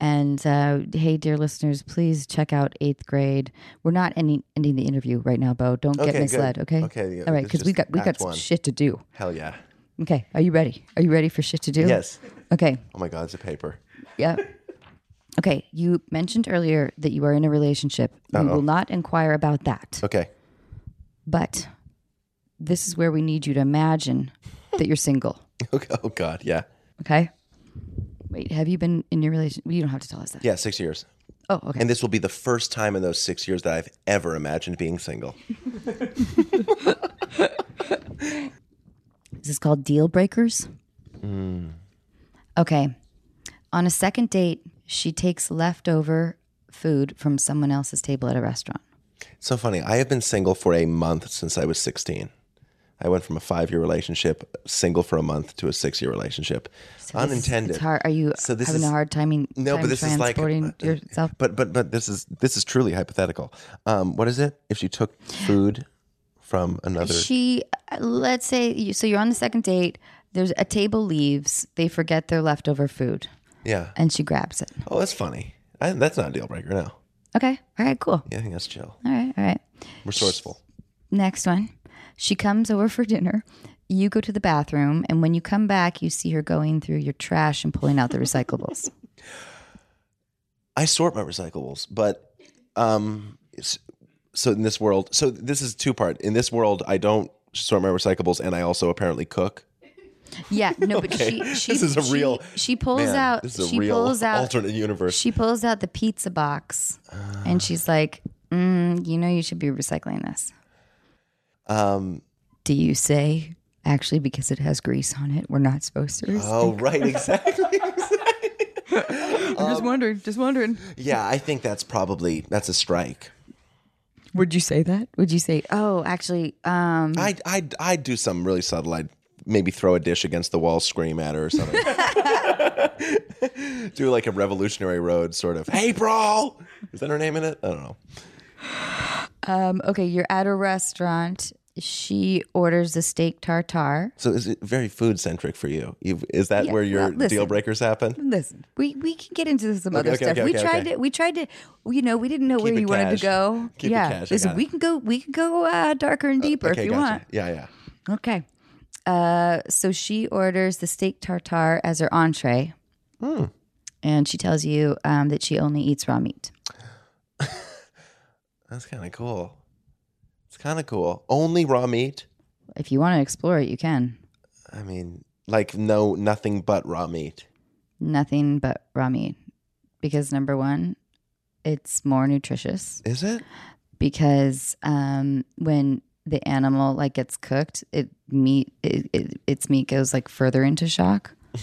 A: And uh, hey, dear listeners, please check out Eighth Grade. We're not ending ending the interview right now, Bo. Don't
C: Okay,
A: get
C: good.
A: misled. Okay.
C: Okay, yeah,
A: All right, because we got we got
C: one.
A: shit to do.
C: Hell yeah.
A: Okay. Are you ready? Are you ready for shit to do?
C: Yes.
A: Okay.
C: Oh my God, it's a paper.
A: Yeah. Okay. You mentioned earlier that you are in a relationship. We will not inquire about that.
C: Okay.
A: But this is where we need you to imagine that you're single.
C: Okay. Oh God, yeah.
A: Okay. Wait, have you been in your relation? You don't have to tell us that.
C: Yeah, six years.
A: Oh, okay.
C: And this will be the first time in those six years that I've ever imagined being single.
A: This is called deal breakers. Okay. On a second date, she takes leftover food from someone else's table at a restaurant.
C: So funny. I have been single for a month since I was 16. I went from a five year relationship, single for a month, to a six year relationship. Unintended.
A: It's hard. Are you
C: So this
A: having
C: is-
A: a hard timing?
C: No,
A: time
C: but this is like
A: transporting yourself.
C: But but but this is this is truly hypothetical. Um, what is it? If you took food from another
A: She, let's say, you, so you're on the second date. There's a table leaves. They forget their leftover food,
C: Yeah.
A: and she grabs it.
C: Oh, that's funny. I, that's not a deal breaker, no.
A: Okay. All right. Cool.
C: Yeah, I think that's chill.
A: All right. All right.
C: Resourceful.
A: Next one. She comes over for dinner. You go to the bathroom, and when you come back, you see her going through your trash and pulling out the recyclables.
C: I sort my recyclables, but um, it's- so in this world, so this is two part. In this world, I don't sort my recyclables, and I also apparently cook.
A: Yeah, no, but she, she
C: This is a
A: she-
C: real-
A: She pulls
C: Man,
A: out.
C: this is a
A: she
C: real
A: pulls out
C: alternate universe.
A: She pulls out the pizza box, and she's like, mm, "You know, you should be recycling this."
C: Um,
A: Do you say actually because it has grease on it, we're not supposed to? recycle?
C: oh, right, exactly.
A: I'm just wondering. Just wondering.
C: yeah, I think that's probably that's a strike.
A: Would you say that? Would you say, "Oh, actually, um,
C: I'd I'd I'd do something really subtle. I'd maybe throw a dish against the wall, scream at her or something. do like a Revolutionary Road sort of. Hey, brawl! Is that her name in it? I don't know.
A: um, okay, you're at a restaurant. She orders a steak tartare.
C: So is it very food centric for you? You've, is that
A: Yeah,
C: where your
A: well, listen.
C: deal breakers happen?
A: Listen, we, we can get into some other
C: okay,
A: stuff.
C: okay,
A: we
C: okay,
A: tried
C: okay.
A: to we tried to you know we didn't know where
C: it
A: you wanted to go.
C: Keep
A: yeah,
C: cash,
A: listen, we
C: it.
A: can go we can go uh, darker and deeper
C: okay,
A: if you
C: gotcha.
A: want.
C: Yeah, yeah.
A: Okay. Uh, so she orders the steak tartare as her entree,
C: Hmm.
A: and she tells you um, that she only eats raw meat.
C: That's kind of cool. Kind of cool. Only raw meat.
A: If you want to explore it, you can.
C: I mean, like no nothing but raw meat.
A: Nothing but raw meat, because number one, it's more nutritious.
C: Is it?
A: because um, when the animal like gets cooked, it meat it, it, its meat goes like further into shock.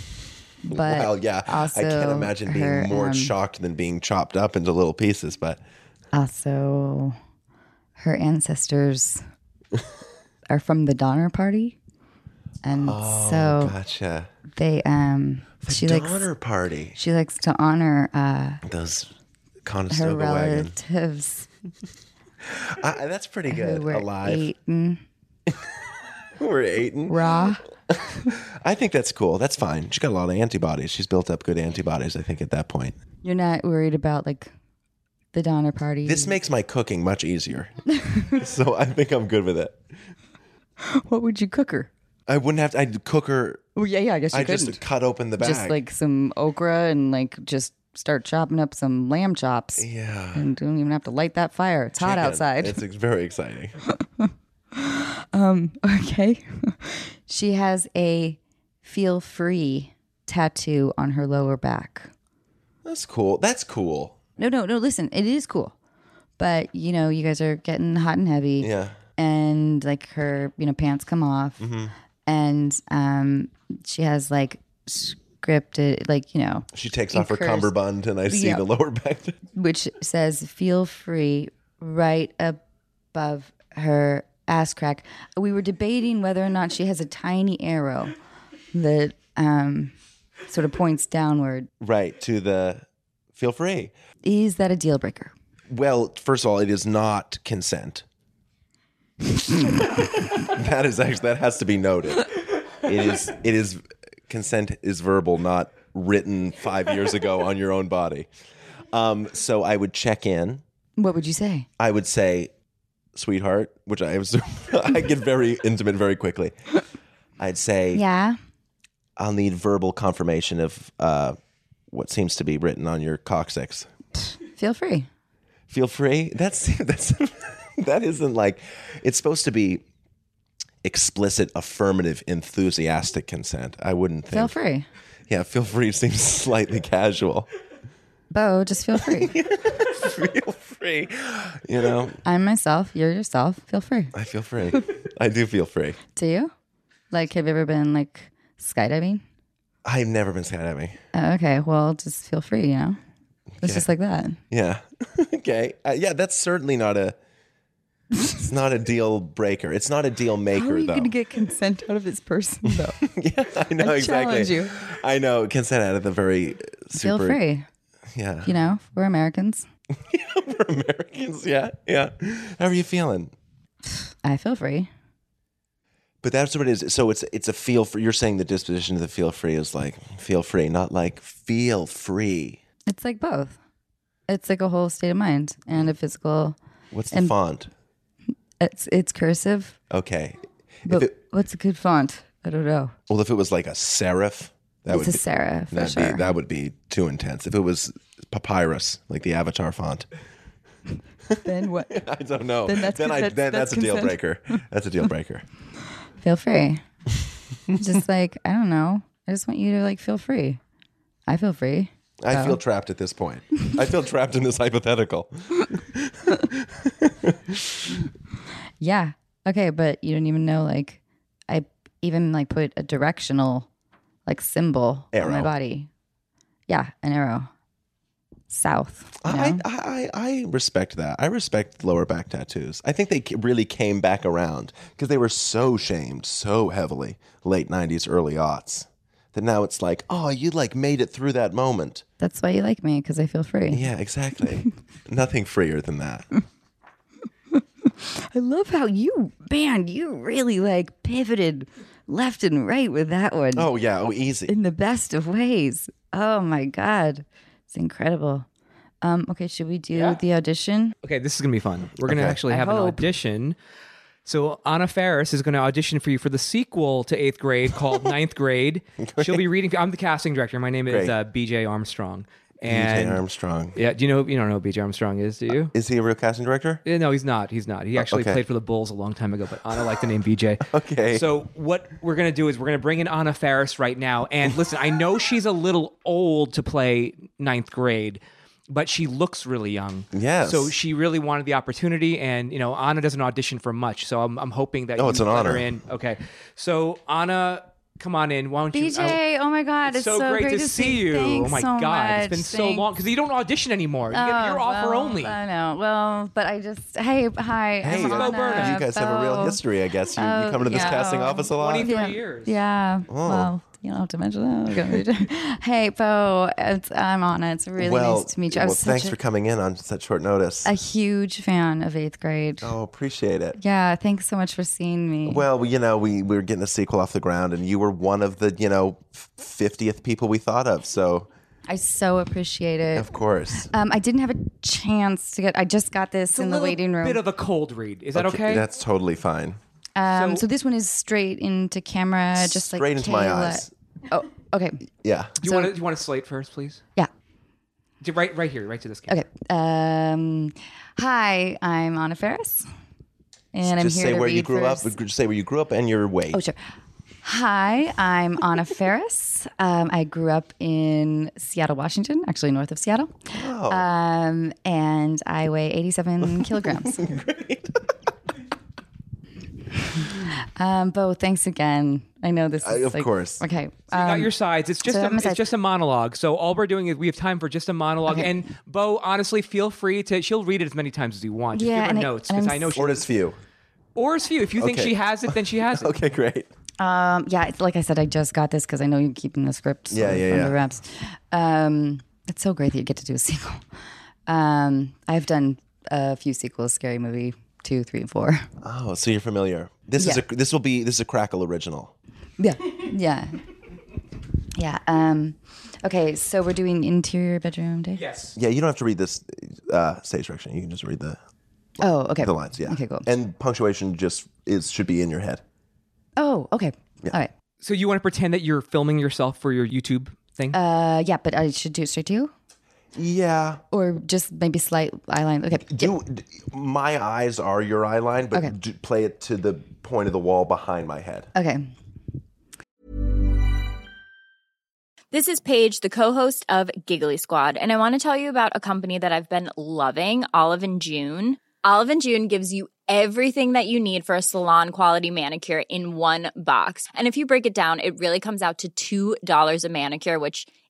A: But
C: well, yeah. I can't imagine being
A: her,
C: more
A: um,
C: shocked than being chopped up into little pieces. But
A: Also, her ancestors are from the Donner Party, and
C: oh,
A: so
C: gotcha.
A: they um she likes
C: Donner party.
A: she likes to honor uh,
C: Those
A: her
C: Conestoga wagon.
A: relatives
C: I, that's pretty
A: who
C: good.
A: were
C: Alive.
A: eaten
C: We're eating.
A: raw.
C: I think that's cool. That's fine. She's got a lot of antibodies. She's built up good antibodies, I think, at that point.
A: You're not worried about like the Donner Party.
C: This makes my cooking much easier. so I think I'm good with it.
A: what would you cook her?
C: I wouldn't have to, I'd cook her.
A: Well, yeah, yeah. I guess you
C: I
A: couldn't.
C: just cut open the bag.
A: just like some okra and like just start chopping up some lamb chops.
C: yeah.
A: And don't even have to light that fire. It's hot
C: Chicken.
A: outside.
C: It's ex- very exciting.
A: um, okay. she has a feel free tattoo on her lower back.
C: That's cool. That's cool.
A: No, no, no, listen, it is cool. But, you know, you guys are getting hot and heavy.
C: Yeah.
A: And like her, you know, pants come off.
C: Mm-hmm.
A: And um she has like scripted like, you know,
C: She takes off her cummerbund and I see
A: Yeah.
C: the lower back.
A: which says feel free right above her ass crack. We were debating whether or not she has a tiny arrow that um, sort of points downward.
C: right to the feel free.
A: Is that a deal breaker?
C: Well, first of all, it is not consent. that is actually that has to be noted. It is it is consent is verbal, not written five years ago on your own body. Um, so I would check in.
A: What would you say?
C: I would say, sweetheart, which I assume I get very intimate very quickly. I'd say,
A: Yeah.
C: I'll need verbal confirmation of uh, what seems to be written on your coccyx.
A: Feel free.
C: Feel free. That's that's that isn't like it's supposed to be explicit, affirmative, enthusiastic consent. I wouldn't think.
A: Feel free.
C: Yeah, feel free seems slightly casual.
A: Bo, just feel free.
C: feel free. You know,
A: I'm myself. You're yourself. Feel free.
C: I feel free. I do feel free.
A: Do you? Like, have you ever been like skydiving?
C: I've never been skydiving.
A: Oh, okay. Well, just feel free, you know? It's just like that.
C: Yeah. okay. Uh, yeah, that's certainly not a. It's not a deal breaker. It's not a deal maker,
A: How are you
C: though.
A: going to get consent out of this person, though?
C: yeah, I know
A: I
C: exactly.
A: challenge you.
C: I know. Consent out of the very super.
A: Feel free.
C: Yeah.
A: You know, we're Americans.
C: yeah, We're Americans. Yeah. Yeah. How are you feeling?
A: I feel free.
C: But that's what it is. So it's it's a feel for. You're saying the disposition of the feel free is like feel free, not like feel free.
A: It's like both. It's like a whole state of mind and a physical.
C: What's the
A: And-
C: font?
A: It's it's cursive,
C: Okay.
A: but
C: it,
A: what's a good font? I don't know.
C: well, if it was like a serif, that
A: it's
C: would
A: a
C: be,
A: Sarah
C: that'd
A: sure.
C: be that would be too intense. If it was papyrus, like the Avatar font.
A: Then what?
C: I don't know.
A: Then that's-
C: then, I,
A: that's-
C: then that's,
A: that's
C: a deal breaker. That's a deal breaker.
A: feel free. just like I don't know. I just want you to like feel free. I feel free.
C: I oh. feel trapped at this point. I feel trapped in this hypothetical.
A: Yeah. Okay, but you don't even know like I even like put a directional like symbol on my body. Yeah, an arrow. South.
C: I,
A: know?
C: I, I I respect that. I respect lower back tattoos. I think they really came back around because they were so shamed so heavily late '90s, early aughts that now it's like, oh, you like made it through that moment.
A: That's why you like me because I feel free.
C: Yeah, exactly. Nothing freer than that.
A: I love how you, man, you really like pivoted left and right with that one
C: Oh yeah, oh easy.
A: in the best of ways. Oh my God. It's incredible. Um, okay, should we do the audition?
B: Okay, this is gonna be fun. We're gonna
C: Okay.
B: actually
A: I
B: have an
A: hope.
B: audition. So Anna Faris is going to audition for you for the sequel to Eighth Grade called Ninth Grade. She'll be reading. I'm the casting director. My name is
C: Great.
B: uh, BJ Armstrong.
C: BJ Armstrong.
B: yeah, do you know? You don't know who BJ Armstrong is, do you?
C: Is he a real casting director?
B: Yeah, no, he's not. He's not. He actually
C: okay.
B: played for the Bulls a long time ago, but Anna liked the name BJ.
C: Okay.
B: So what we're gonna do is we're gonna bring in Anna Faris right now. And listen, I know she's a little old to play ninth grade, but she looks really young.
C: Yes.
B: So she really wanted the opportunity, and you know, Anna doesn't audition for much. So I'm, I'm hoping that
C: Oh,
B: you
C: it's an
B: let her
C: honor.
B: in. Okay. So Anna, come on in. Why don't you?
A: BJ, oh my God, it's,
B: so, great, to see you.
A: Oh Thanks
B: oh my
A: so
B: god, it's been so long because you don't audition anymore. You get,
A: Oh,
B: you're offer
A: well,
B: only.
A: I know. Well, but I just hey hi.
C: Hey,
A: I'm
B: Bo
A: Anna,
B: Burnham.
C: you guys have a real history, I guess. You, you
A: Oh,
C: come to this oh,
A: yeah.
C: casting office a lot.
B: 23
A: Yeah.
B: years.
A: Yeah.
C: Oh.
A: Well, you don't have to mention that. hey, Bo, it's, I'm on it. It's really
C: well,
A: nice to meet you.
C: Well, thanks
A: such
C: for coming in on such short notice.
A: a huge fan of eighth grade.
C: oh, appreciate it.
A: Yeah, thanks so much for seeing me.
C: Well, you know, we, we were getting a sequel off the ground, and you were one of the, you know, fiftieth people we thought of. So,
A: I so appreciate it.
C: of course,
A: Um, I didn't have a chance to get. I just got this
B: It's a
A: in the waiting room.
B: Bit of a cold read. Is that okay?
C: that's totally fine.
A: um,
B: so-
A: so, this one is straight into camera, just like
C: Straight into my eyes.
A: Oh, okay.
C: Yeah.
B: Do you want to? You want to slate first, please?
A: Yeah.
B: Do- Right, right here, right to this camera.
A: Okay. Um, hi, I'm Anna Faris, and I'm
C: Just
A: here
C: say
A: to
C: where you
A: read
C: grew
A: first-
C: up. Just say where you grew up and your weight.
A: Oh, sure. Hi, I'm Anna Faris. Um, I grew up in Seattle, Washington, actually north of Seattle.
C: Oh.
A: Um, and I weigh 87 kilograms. um, Bo, thanks again. I know this is
C: Uh, of
A: like-
C: course.
A: Okay.
B: You got
A: um,
B: your sides. It's just
A: so
B: a it's
A: side-
B: just a monologue. So all we're doing is we have time for just a monologue.
A: Okay.
B: And Bo, honestly, feel free to. She'll read it as many times as you want. Just
A: Yeah,
B: give her
A: and I-
B: notes because
A: I'm
B: know she.
C: Or as few.
B: Or as few. If you think
C: Okay.
B: she has it, then she has it.
C: Okay, great.
A: Um, yeah, it's, like I said, I just got this because I know you're keeping the script sort
C: Yeah,
A: of
C: yeah,
A: under
C: yeah.
A: wraps. Um, it's so great that you get to do a sequel. Um, I've done a few sequels: Scary Movie two, three, and four.
C: Oh, so you're familiar. This is a this will be this is a Crackle original.
A: Yeah, yeah, yeah. Um, okay, so we're doing interior bedroom day.
B: Yes.
C: Yeah, you don't have to read this uh, stage direction. You can just read the
A: Oh, okay.
C: the lines. Yeah.
A: Okay, cool.
C: And punctuation just is should be in your head.
A: oh, okay. All right.
B: So you want to pretend that you're filming yourself for your YouTube thing?
A: Uh, yeah, but I should do it straight to you,
C: Yeah.
A: or just maybe slight eyeline. Okay.
C: Do d- my eyes are your eye line, but
A: Okay.
C: d- play it to the point of the wall behind my head.
A: Okay.
F: This is Paige, the co-host of Giggly Squad, and I want to tell you about a company that I've been loving, Olive and June. Olive and June gives you everything that you need for a salon quality manicure in one box. And if you break it down, it really comes out to $2 a manicure, which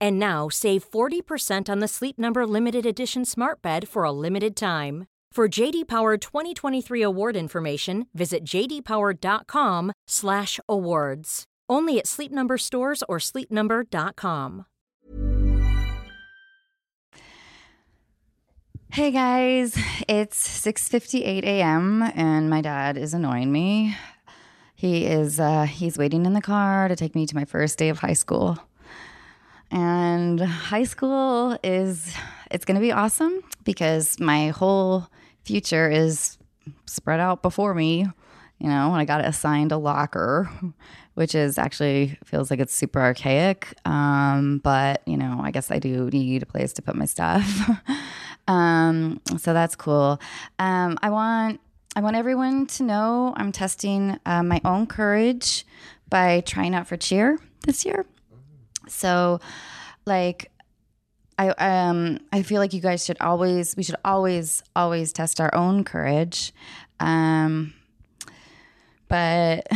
G: And now save 40% on the Sleep Number limited edition Smart Bed for a limited time. For JD Power 2023 award information, visit jdpower.com/awards. Only at Sleep Number stores or sleepnumber.com.
A: Hey guys, it's 6:58 a.m. and my dad is annoying me. He is uh, he's waiting in the car to take me to my first day of high school. And high school is it's going to be awesome because my whole future is spread out before me. You know, I got assigned a locker, which is actually feels like it's super archaic. Um, but you know, I guess I do need a place to put my stuff. um, so that's cool. Um, I want I want everyone to know I'm testing uh, my own courage by trying out for cheer this year. So, like, I um I feel like you guys should always we should always always test our own courage. Um, but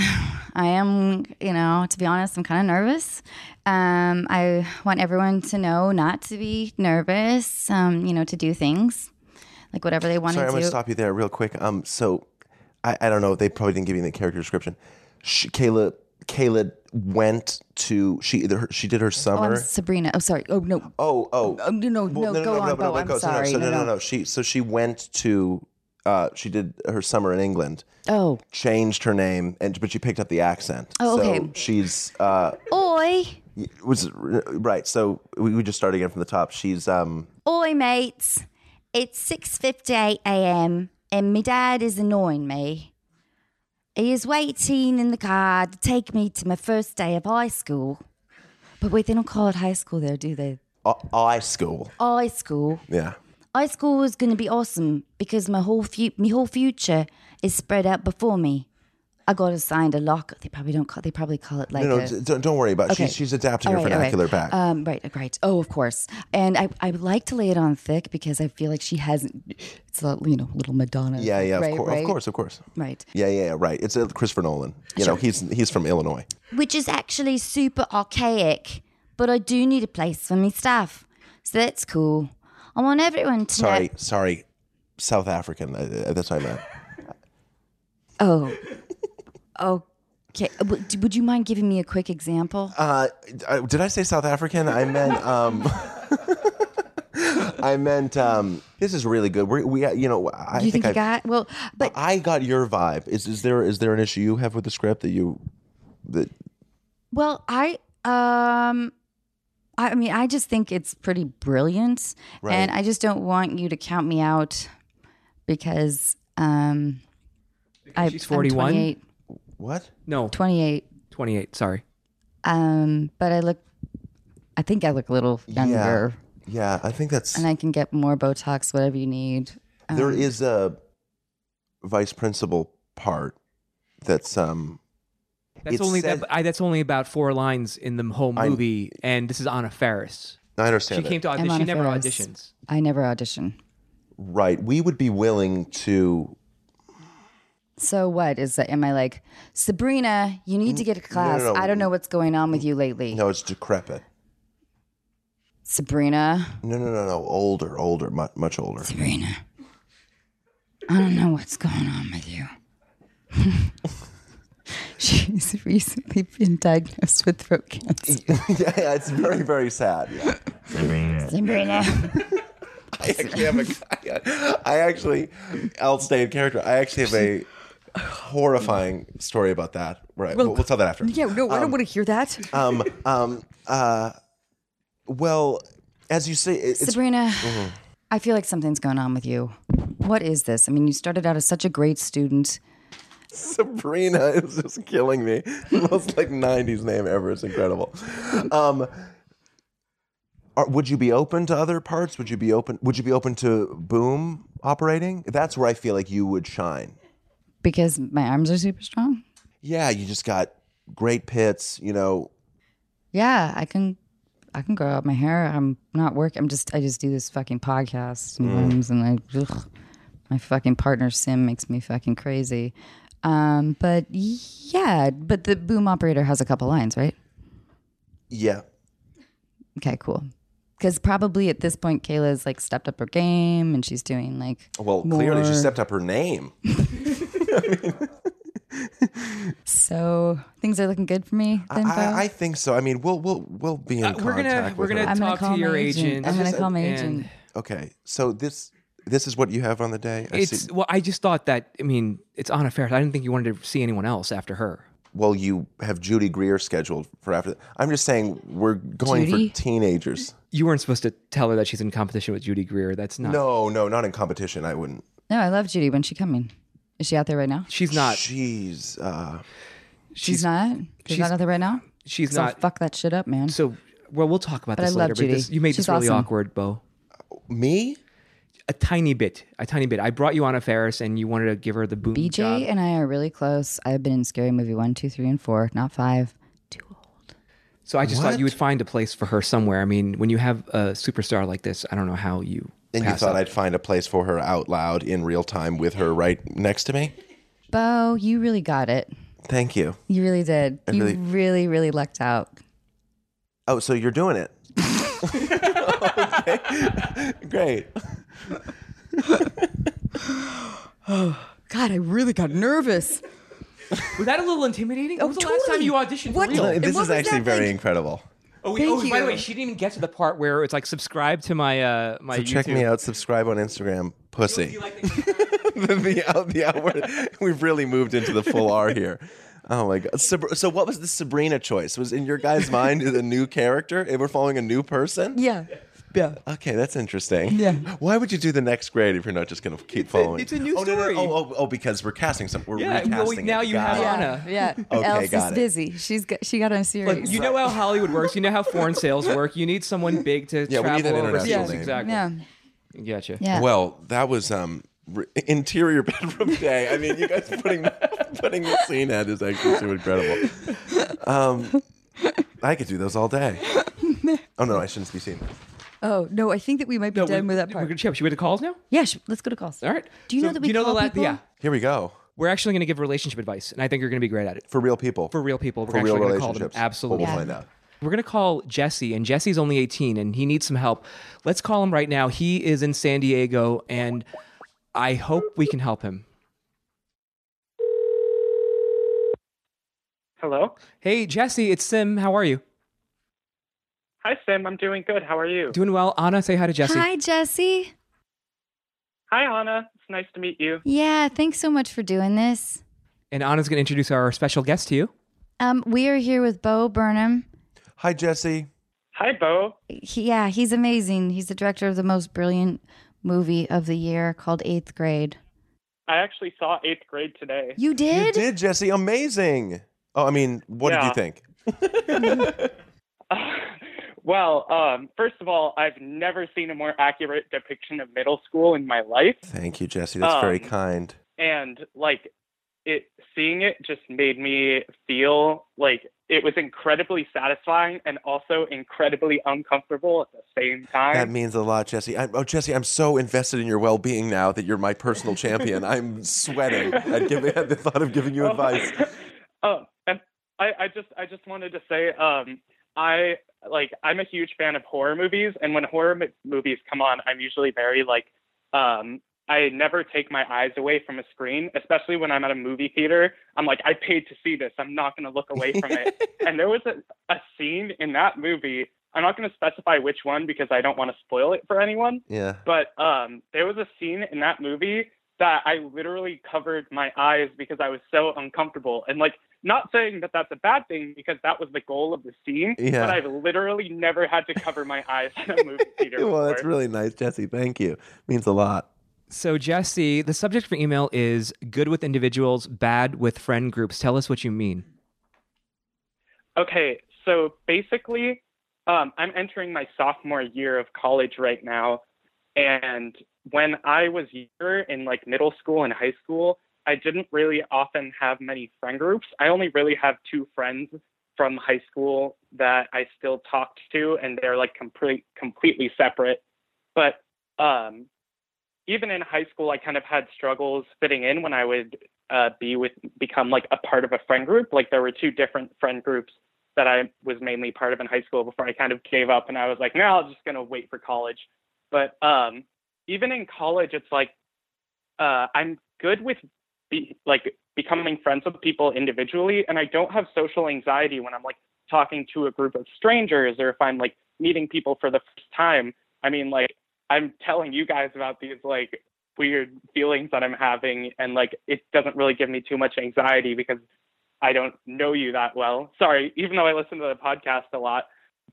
A: I am, you know, to be honest, I'm kind of nervous. Um, I want everyone to know not to be nervous. Um, you know, to do things like whatever they want
C: Sorry,
A: to
C: do. Sorry,
A: I'm
C: gonna stop you there real quick. Um, so I, I don't know. They probably didn't give you the character description. She, Kayla, Kayla went to she either her, she did her
A: Oh,
C: summer.
A: I'm Sabrina. Oh, sorry. Oh no.
C: Oh, oh,
A: Oh, no, no,
C: Well,
A: no, go on, Bo, I'm
C: no,
A: sorry.
C: So no,
A: No,
C: no, no. She so she went to uh, she did her summer in England,
A: Oh,
C: changed her name, and but she picked up the accent.
A: Oh,
C: So
A: okay.
C: she's uh,
A: oi,
C: was right. So we, we just start again from the top. She's um
A: oi, mates. It's six fifty-eight a.m. and my dad is annoying me. He is waiting in the car to take me to my first day of high school. But wait, they don't call it high school there, do they?
C: uh, I school.
A: High school.
C: Yeah.
A: High school is going to be awesome because my whole fu- my whole future is spread out before me. I got assigned a locker. They probably don't call. They probably call it like
C: No, no,
A: a.
C: don't, don't worry about. it.
A: Okay.
C: She's she's adapting
A: All
C: her
A: right, all right.
C: vernacular back.
A: Um, right, right. Oh, of course. And I, I would like to lay it on thick because I feel like she hasn't. It's a you know little Madonna.
C: yeah, yeah,
A: right,
C: of, cour-
A: right?
C: of course, of course.
A: Right.
C: Yeah, yeah, yeah, right. It's uh, Christopher Nolan. You know, he's he's from Illinois.
A: Which is actually super archaic, but I do need a place for my stuff, so that's cool. I want everyone to
C: Sorry,
A: know.
C: sorry, South African. Uh, that's what I meant.
A: Oh, okay. Would, would you mind giving me a quick example?
C: Uh, uh, did I say South African? I meant um, I meant um. This is really good. We're, we, you know, I
A: you think,
C: I
A: you got well? But
C: I got your vibe. Is is there is there an issue you have with the script that you that
A: Well, I um I mean, I just think it's pretty brilliant
C: Right.
A: and I just don't want you to count me out because um I,
B: she's
A: I'm
B: 41?
A: 28,
C: what?
B: No,
A: 28
B: 28. Sorry.
A: um but I look I think I look a little younger
C: Yeah, yeah I think that's
A: and I can get more botox whatever you need.
C: there
A: Um,
C: is a vice principal part that's um
B: That's only
C: said-
B: that, I, that's only about four lines in the whole
C: I-
B: movie, and this is Anna Faris.
C: I understand.
B: She
C: understand
B: came to audition. She never
A: Faris.
B: auditions.
A: I never audition.
C: right. We would be willing to
A: So what is that? Am I like Sabrina? You need to get a class.
C: no, no.
A: I don't know what's going on with you lately.
C: no, it's decrepit.
A: Sabrina,
C: No, no, no, no. Older, older, much, much older.
A: Sabrina. I don't know what's going on with you. She's recently been diagnosed with throat cancer.
C: yeah, yeah, it's very, very sad. Yeah.
A: Sabrina.
C: I actually have a. I actually, I'll stay in character. I actually have a horrifying story about that. Right, we'll, we'll tell that after.
A: Yeah, no, I don't want to hear that.
C: Um. Um. Uh. Well, as you say, it- it's
A: Sabrina, I feel like something's going on with you. What is this? I mean, you started out as such a great student.
C: Sabrina is just killing me. The most like '90s name ever. It's incredible. Um. Are, would you be open to other parts? Would you be open? Would you be open to boom operating? That's where I feel like you would shine.
A: Because my arms are super strong.
C: Yeah, you just got great pits. You know,
A: Yeah, I can I can grow out my hair. I'm not working. I'm just I just do this fucking podcast sometimes and I ugh. My fucking partner Sim makes me fucking crazy. Um, but yeah, but the boom operator has a couple lines, right?
C: Yeah.
A: Okay, cool. Because probably at this point, Kayla's like stepped up her game and she's doing like
C: Well, clearly she stepped up her name.
A: So things are looking good for me. Then, Bo?
C: I, I think so. I mean, we'll we'll we'll be in
B: Uh,
C: contact
B: we're gonna
C: with
B: we're gonna
C: her.
A: I'm gonna
B: talk
A: call
B: to your
A: agent.
B: agent.
A: I'm gonna call my
B: and
A: agent.
C: Okay, so this this is what you have on the day. I
B: It's
C: see.
B: well, I just thought that. I mean, it's Anna Faris. I didn't think you wanted to see anyone else after her.
C: Well, you have Judy Greer scheduled for after. I'm just saying we're going
A: Judy?
C: for teenagers.
B: You weren't supposed to tell her that she's in competition with Judy Greer. That's not.
C: No, no, not in competition. I wouldn't.
A: no, I love Judy. When's she coming? Is she out there right now?
B: she's not.
C: She's uh,
A: She's, not. She's,
B: she's-
A: not out there right now.
B: She's
A: So
B: not.
A: fuck that shit up, man.
B: So, well, we'll talk about
A: But I
B: this
A: love
B: later.
A: Judy.
B: But this, you made
A: She's
B: this really
A: awesome.
B: awkward, Bo.
C: me.
B: A tiny bit, a tiny bit. I brought you Anna Faris, and you wanted to give her the boom
A: BJ
B: job.
A: and I are really close. I've been in Scary Movie one, two, three, and four, not five. Too old.
B: So I just
C: What?
B: thought you would find a place for her somewhere. I mean, when you have a superstar like this, I don't know how you.
C: And you
B: pass
C: thought
B: up.
C: I'd find a place for her out loud in real time with her right next to me.
A: Bo, you really got it.
C: Thank you.
A: You really did.
C: I
A: you
C: really-
A: really, really lucked out.
C: Oh, so you're doing it. okay. Great.
A: God, I really got nervous.
B: Was that a little intimidating? When was the last oh, time
A: totally.
B: you auditioned for
A: What?
B: real?
A: And
C: this
A: what
C: is
A: was
C: actually
A: that
C: very
A: like?
C: incredible.
B: Oh, we,
A: Thank
B: oh, by the way, she didn't even get to the part where it's like subscribe to my uh my
C: So check me out. Subscribe on Instagram. Pussy.
B: You like the-
C: the, the, out, the outward. We've really moved into the full R here. Oh my god! Sab- So, what was the Sabrina choice? Was in your guys' mind is a new character? And we're following a new person?
A: Yeah. Yeah.
C: Okay, that's interesting.
A: Yeah.
C: Why would you do the next grade if you're not just going to keep following?
B: it's a new
C: oh, no, no,
B: story.
C: Oh, oh, oh, because we're casting some. We're
B: Yeah, well,
C: recasting.
B: now
C: it.
B: you
C: Got
B: have
C: it.
B: Anna.
A: Yeah.
C: Okay,
A: Elf
C: got
A: is
C: it.
A: busy. She's got, she got on a series.
B: Look, you know how Hollywood works. You know how foreign sales work. You need someone big to
C: Yeah, we
B: travel
C: need an
B: overseas.
C: international name.
B: Exactly.
A: yeah.
B: Gotcha.
A: Yeah.
C: Well, that was um re- interior bedroom day. I mean, you guys putting putting the scene at is actually so incredible. Um, I could do those all day. Oh no, I shouldn't be seen.
A: Oh no, I think that we might be
B: No,
A: done
B: we-
A: with that
B: We're
A: part.
B: gonna, should we go to calls now?
A: Yeah, sh- let's go to calls.
B: All right.
A: Do you know that we
B: you know
A: call
B: the la-
A: people?
B: Yeah.
C: Here we go
B: We're actually going to give relationship advice, and I think you're going to be great at it.
C: for real people.
B: For real people. We're
C: For real
B: actually gonna call them.
C: relationships.
B: Absolutely.
C: Well, we'll find out.
B: We're going to call Jesse, and Jesse's only 18, and he needs some help. Let's call him right now. He is in San Diego, and I hope we can help him.
H: Hello.
B: Hey, Jesse, it's Sim. How are you?
H: Hi, Sim. I'm doing good. How are you?
B: Doing well. Anna, say hi to Jesse.
A: Hi, Jesse.
H: Hi, Anna. It's nice to meet you.
A: Yeah, thanks so much for doing this.
B: And Anna's going to introduce our special guest to you.
A: Um, we are here with Bo Burnham.
C: Hi, Jesse.
H: Hi, Bo.
A: He, yeah, he's amazing. He's the director of the most brilliant movie of the year called Eighth Grade.
H: I actually saw eighth grade today.
A: You did?
C: You did, Jesse. Amazing. Oh, I mean, what
H: Yeah.
C: did you think?
H: well, um, first of all, I've never seen a more accurate depiction of middle school in my life,
C: Thank you, Jesse. That's very
H: Um,
C: kind.
H: and like it, seeing it just made me feel like it was incredibly satisfying and also incredibly uncomfortable at the same time.
C: That means a lot, Jesse. I, oh, Jesse, I'm so invested in your well-being now that you're my personal champion. I'm sweating at, giving, at the thought of giving you advice.
H: oh, and I, I just I just wanted to say, um, I like I'm a huge fan of horror movies, and when horror mo- movies come on, I'm usually very like, um, I never take my eyes away from a screen, especially when I'm at a movie theater. I'm like, I paid to see this. I'm not going to look away from it. and there was a, a scene in that movie. I'm not going to specify which one because I don't want to spoil it for anyone.
C: Yeah.
H: But um, there was a scene in that movie that I literally covered my eyes because I was so uncomfortable. And like, not saying that that's a bad thing because that was the goal of the scene.
C: Yeah.
H: But I've literally never had to cover my eyes in a movie theater.
C: Well, that's really nice, Jesse. Thank you. Means a lot.
B: So, Jesse, the subject for email is good with individuals, bad with friend groups. Tell us what you mean.
H: Okay, so basically, um, I'm entering my sophomore year of college right now, and when I was younger in like middle school and high school, I didn't really often have many friend groups. I only really have two friends from high school that I still talked to, and they're like complete, completely separate. But um, even in high school, I kind of had struggles fitting in when I would uh, be with become like a part of a friend group. Like there were two different friend groups that I was mainly part of in high school before I kind of gave up and I was like, no, I'm just gonna wait for college. But um, even in college, it's like uh, I'm good with be, like becoming friends with people individually, and I don't have social anxiety when I'm like talking to a group of strangers or if I'm like meeting people for the first time. I mean, like I'm telling you guys about these like weird feelings that I'm having, and like it doesn't really give me too much anxiety because I don't know you that well. Sorry, even though I listen to the podcast a lot,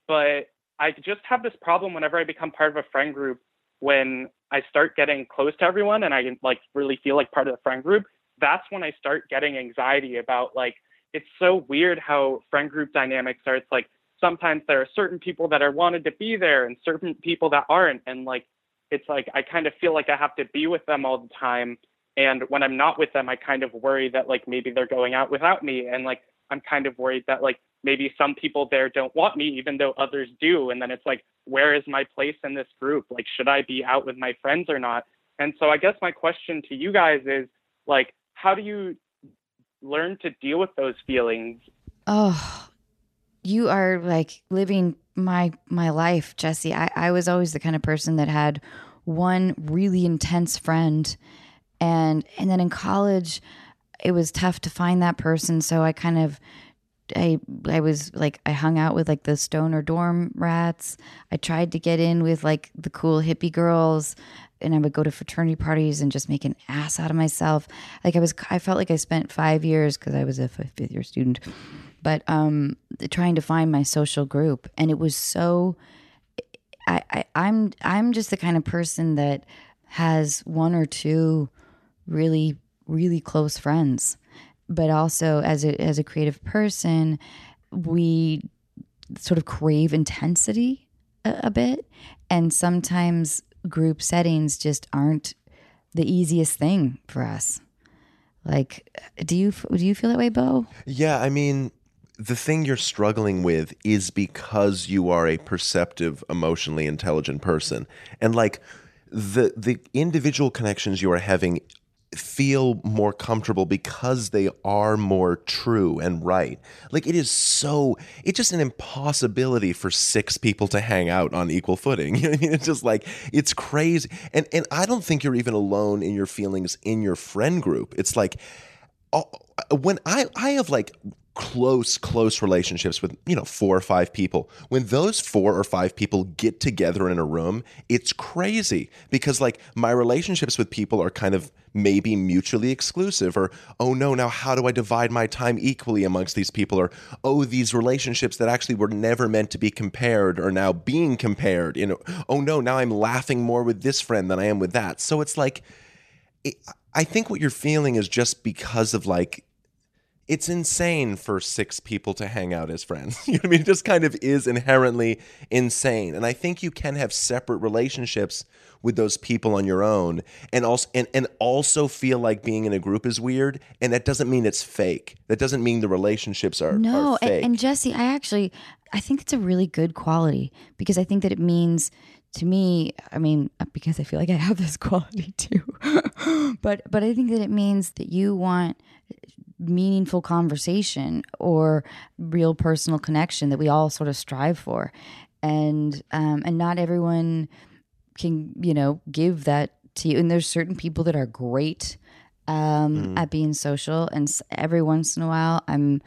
H: but I just have this problem whenever I become part of a friend group when I start getting close to everyone and I like really feel like part of the friend group, that's when I start getting anxiety about like it's so weird how friend group dynamics are. It's like sometimes there are certain people that are wanted to be there and certain people that aren't. And like it's like I kind of feel like I have to be with them all the time. And when I'm not with them I kind of worry that like maybe they're going out without me. And like I'm kind of worried that like maybe some people there don't want me even though others do. And then it's like where is my place in this group? Like should I be out with my friends or not? And so I guess my question to you guys is like how do you learn to deal with those feelings
A: Oh, you are like living my my life, Jesse. I, I was always the kind of person that had one really intense friend and and then in college it was tough to find that person. So I kind of I I was like I hung out with like the stoner dorm rats. I tried to get in with like the cool hippie girls and I would go to fraternity parties and just make an ass out of myself. Like I was I felt like I spent 5 years cuz I was a fifth year student but um trying to find my social group. And it was so I, I I'm I'm just the kind of person that has one or two really really close friends. But also as a as a creative person we sort of crave intensity a, a bit. And sometimes group settings just aren't the easiest thing for us like do you do you feel that way bo
C: Yeah, I mean, the thing you're struggling with is because you are a perceptive, emotionally intelligent person. And like the the individual connections you are having feel more comfortable because they are more true and right. Like it is so it's just an impossibility for six people to hang out on equal footing. You know what I mean? It's just like it's crazy. And and I don't think you're even alone in your feelings in your friend group. It's like uh, when I I have like close close relationships with you know four or five people. When those four or five people get together in a room it's crazy because like my relationships with people are kind of maybe mutually exclusive or oh no now how do i divide my time equally amongst these people? Or oh these relationships that actually were never meant to be compared are now being compared. You know oh no now i'm laughing more with this friend than i am with that. So it's like it, I think what you're feeling is just because of like it's insane for six people to hang out as friends. You know what I mean? It just kind of is inherently insane. And I think you can have separate relationships with those people on your own and also and, and also feel like being in a group is weird. And that doesn't mean it's fake. That doesn't mean the relationships are,
A: No,
C: are
A: and, and Jesse, I actually I think it's a really good quality because I think that it means to me, I mean, uh, because I feel like I have this quality too. but but I think that it means that you want meaningful conversation or real personal connection that we all sort of strive for. And um and not everyone can, you know, give that to you. And there's certain people that are great um, at being social, and every once in a while, I'm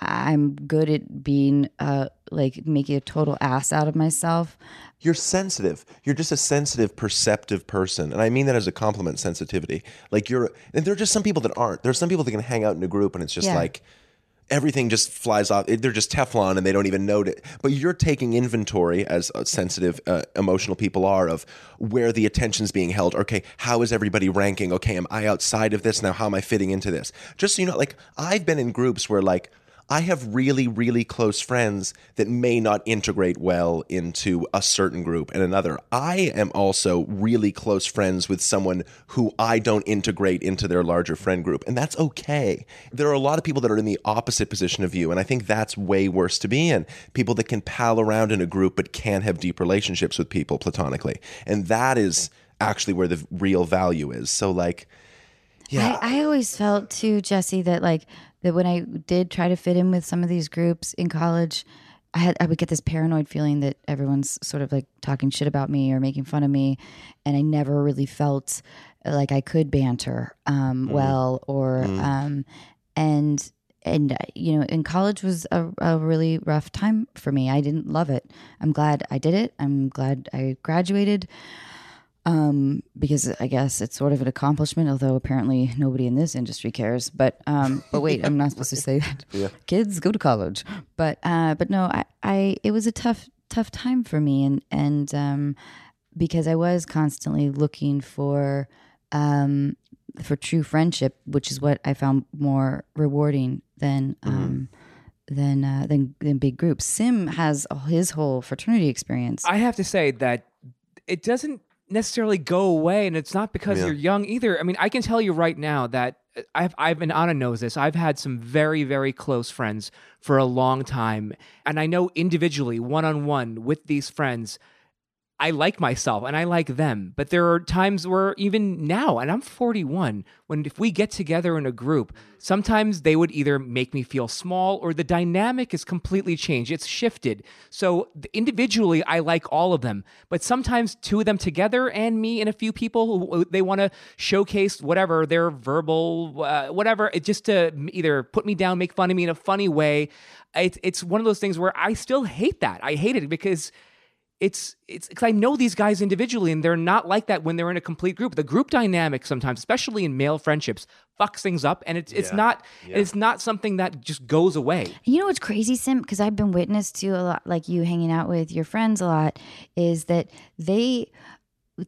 A: I'm good at being uh, like making a total ass out of myself.
C: You're sensitive. You're just a sensitive, perceptive person. And I mean that as a compliment sensitivity. Like you're and there are just some people that aren't. There are some people that can hang out in a group and it's just
A: Yeah.
C: like everything just flies off. They're just Teflon and they don't even note it. But you're taking inventory as uh, sensitive, uh, emotional people are of where the attention's being held. Okay, how is everybody ranking? Okay, am I outside of this now? How am I fitting into this? Just so you know, like I've been in groups where like I have really, really close friends that may not integrate well into a certain group and another. I am also really close friends with someone who I don't integrate into their larger friend group, and that's okay. There are a lot of people that are in the opposite position of you, and I think that's way worse to be in. People that can pal around in a group but can't have deep relationships with people platonically. And that is actually where the real value is. So like, yeah,
A: I, I always felt too, Jesse, that like that when I did try to fit in with some of these groups in college, I had I would get this paranoid feeling that everyone's sort of like talking shit about me or making fun of me, and I never really felt like I could banter um, well or um, and and uh, you know in college was a, a really rough time for me. I didn't love it. I'm glad I did it. I'm glad I graduated um, because I guess it's sort of an accomplishment, although apparently nobody in this industry cares. But um, but wait, I'm not supposed to say that. Yeah. Kids go to college, but uh, but no, I, I it was a tough tough time for me, and and um, because I was constantly looking for um, for true friendship, which is what I found more rewarding than. Um, than, uh, than than big groups. Sim has his whole fraternity experience.
B: I have to say that it doesn't necessarily go away, and it's not because
C: Yeah.
B: you're young either. I mean, I can tell you right now that I've I've been Anna knows this. I've had some very very close friends for a long time, and I know individually, one on one with these friends. I like myself and I like them, but there are times where even now, and I'm 41, when if we get together in a group, sometimes they would either make me feel small or the dynamic is completely changed. It's shifted. So individually, I like all of them, but sometimes two of them together and me and a few people they want to showcase whatever their verbal, uh, whatever, just to either put me down, make fun of me in a funny way. It's it's one of those things where I still hate that. I hate it because it's it's because I know these guys individually, and they're not like that when they're in a complete group. The group dynamic sometimes, especially in male friendships, fucks things up, and it's it's not it's not something that just goes away.
A: You know what's crazy, Sim? Because I've been witness to a lot, like you hanging out with your friends a lot, is that they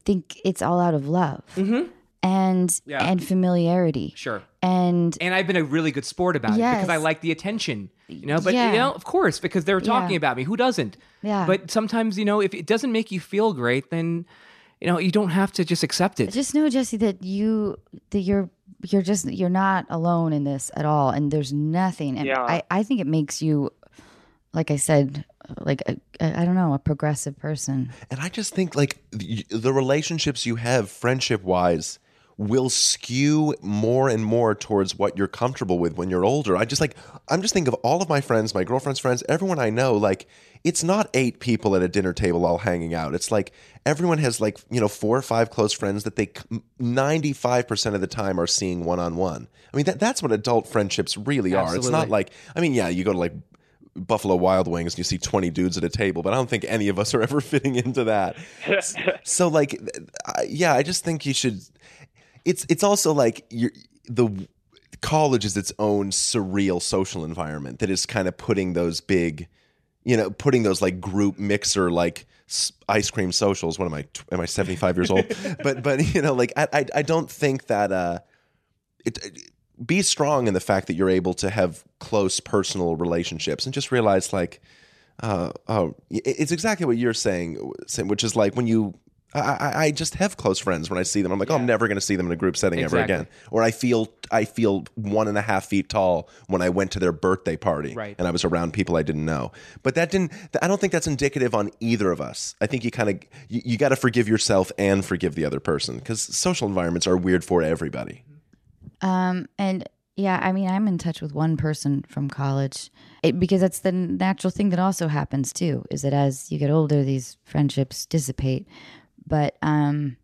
A: think it's all out of love mm-hmm. and
B: Yeah.
A: and familiarity.
B: Sure.
A: And
B: And I've been a really good sport about it because I like the attention, you know. But
A: Yeah.
B: you know, of course, because they're talking
A: Yeah.
B: about me. Who doesn't?
A: Yeah.
B: But sometimes, you know, if it doesn't make you feel great, then you know you don't have to just accept it.
A: just know, Jesse, that you that you're you're just you're not alone in this at all, and there's nothing. And
H: Yeah.
A: I I think it makes you, like I said, like a, a, I don't know, a progressive person.
C: And I just think like the, the relationships you have, friendship wise, will skew more and more towards what you're comfortable with when you're older. I just like I'm just thinking of all of my friends, my girlfriend's friends, everyone I know. Like it's not eight people at a dinner table all hanging out. It's like everyone has like you know four or five close friends that they ninety five percent of the time are seeing one on one. I mean that that's what adult friendships really are. It's not like I mean yeah, you go to like Buffalo Wild Wings and you see 20 dudes at a table, but I don't think any of us are ever fitting into that. so like I, yeah, I just think you should it's it's also like you're the college is its own surreal social environment that is kind of putting those big you know putting those like group mixer like ice cream socials what am i am i 75 years old but but you know like i i, I don't think that uh it, it- be strong in the fact that you're able to have close personal relationships and just realize like uh, oh, it's exactly what you're saying, which is like when you. I, I, I just have close friends when I see them. I'm like, oh, I'm never going to see them in a group setting ever again. Or I feel I feel one and a half feet tall when I went to their birthday party
B: Right.
C: and I was around people I didn't know. But that didn't. I don't think that's indicative on either of us. I think you kind of you, you got to forgive yourself and forgive the other person because social environments are weird for everybody.
A: Um, and yeah, I mean, I'm in touch with one person from college it, because that's the natural thing that also happens too. Is that as you get older, these friendships dissipate. But um,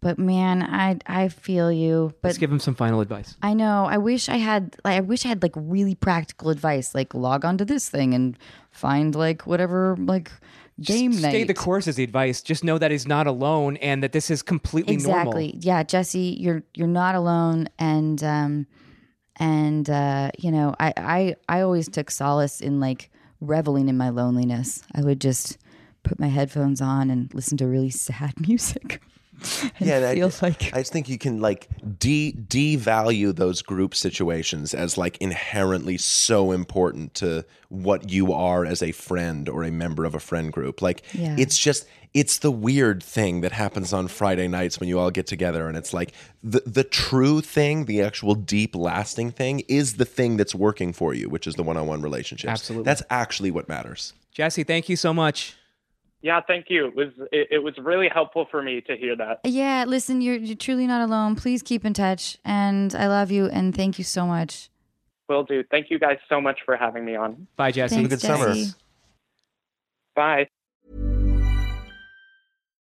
A: but man, I I feel you. But
B: Let's give him some final advice.
A: I know. I wish I had. Like, I wish I had like really practical advice, like log on to this thing and find like whatever like game
B: Stay
A: night.
B: the course is the advice. Just know that he's not alone and that this is completely
A: exactly
B: normal.
A: yeah jesse you're you're not alone and um and uh you know i i i always took solace in like reveling in my loneliness i would just put my headphones on and listen to really sad music and
C: and I-
A: like
C: I just think you can like de devalue those group situations as like inherently so important to what you are as a friend or a member of a friend group. Like
A: Yeah.
C: it's just it's the weird thing that happens on Friday nights when you all get together and it's like the the true thing, the actual deep lasting thing is the thing that's working for you, which is the one-on-one relationships.
B: Absolutely.
C: That's actually what matters.
B: Jesse, thank you so much.
H: Yeah, thank you. It was it, it was really helpful for me to hear that.
A: Yeah, listen, you're, you're truly not alone. Please keep in touch. And I love you. And thank you so much.
H: Will do. Thank you guys so much for having me on.
B: Bye, Jesse.
A: Thanks,
C: good summer.
A: Jesse.
H: Bye.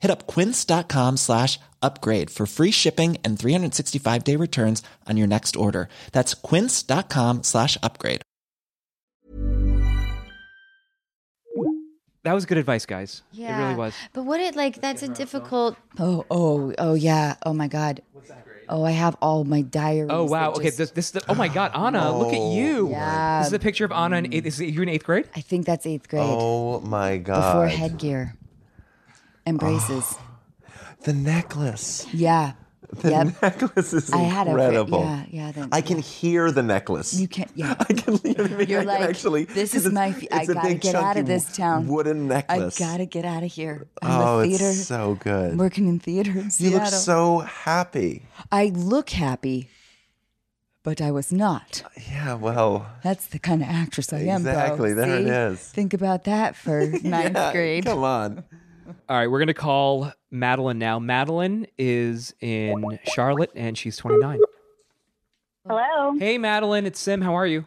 I: Hit up quince.com slash upgrade for free shipping and 365 day returns on your next order. That's quince.com slash upgrade.
B: That was good advice, guys.
A: Yeah.
B: It really was.
A: But what it like that's a difficult Oh, oh, oh yeah. Oh my god. Oh, I have all my diaries.
B: Oh wow.
A: that
B: Okay.
A: just-
B: This this is the, oh my God, Anna, look at you.
A: Yeah.
B: This is a picture of Anna in eighth. Is it, you're in eighth grade?
A: I think that's eighth grade.
C: Oh my god.
A: before headgear. And braces.
C: The necklace.
A: Yeah.
C: The
A: Yep.
C: necklace is
A: I had a
C: incredible.
A: yeah, yeah. The,
C: I can hear the necklace.
A: You can yeah.
C: I can, You know I mean?
A: You're
C: I
A: like,
C: actually.
A: this is my. I gotta
C: big,
A: get out of this town.
C: Wooden necklace.
A: I gotta get out of here. I'm
C: oh,
A: theater.
C: it's so good.
A: I'm working in theater in
C: you look so happy.
A: I look happy, but I was not.
C: Yeah. Well.
A: That's the kind of actress I am.
C: Exactly, there it
A: See?
C: is.
A: Think about that for ninth
C: yeah,
A: grade.
C: Come on.
B: All right, we're gonna call Madeline now. Madeline is in Charlotte and she's 29.
J: Hello.
B: Hey, Madeline, it's Sim. How are you?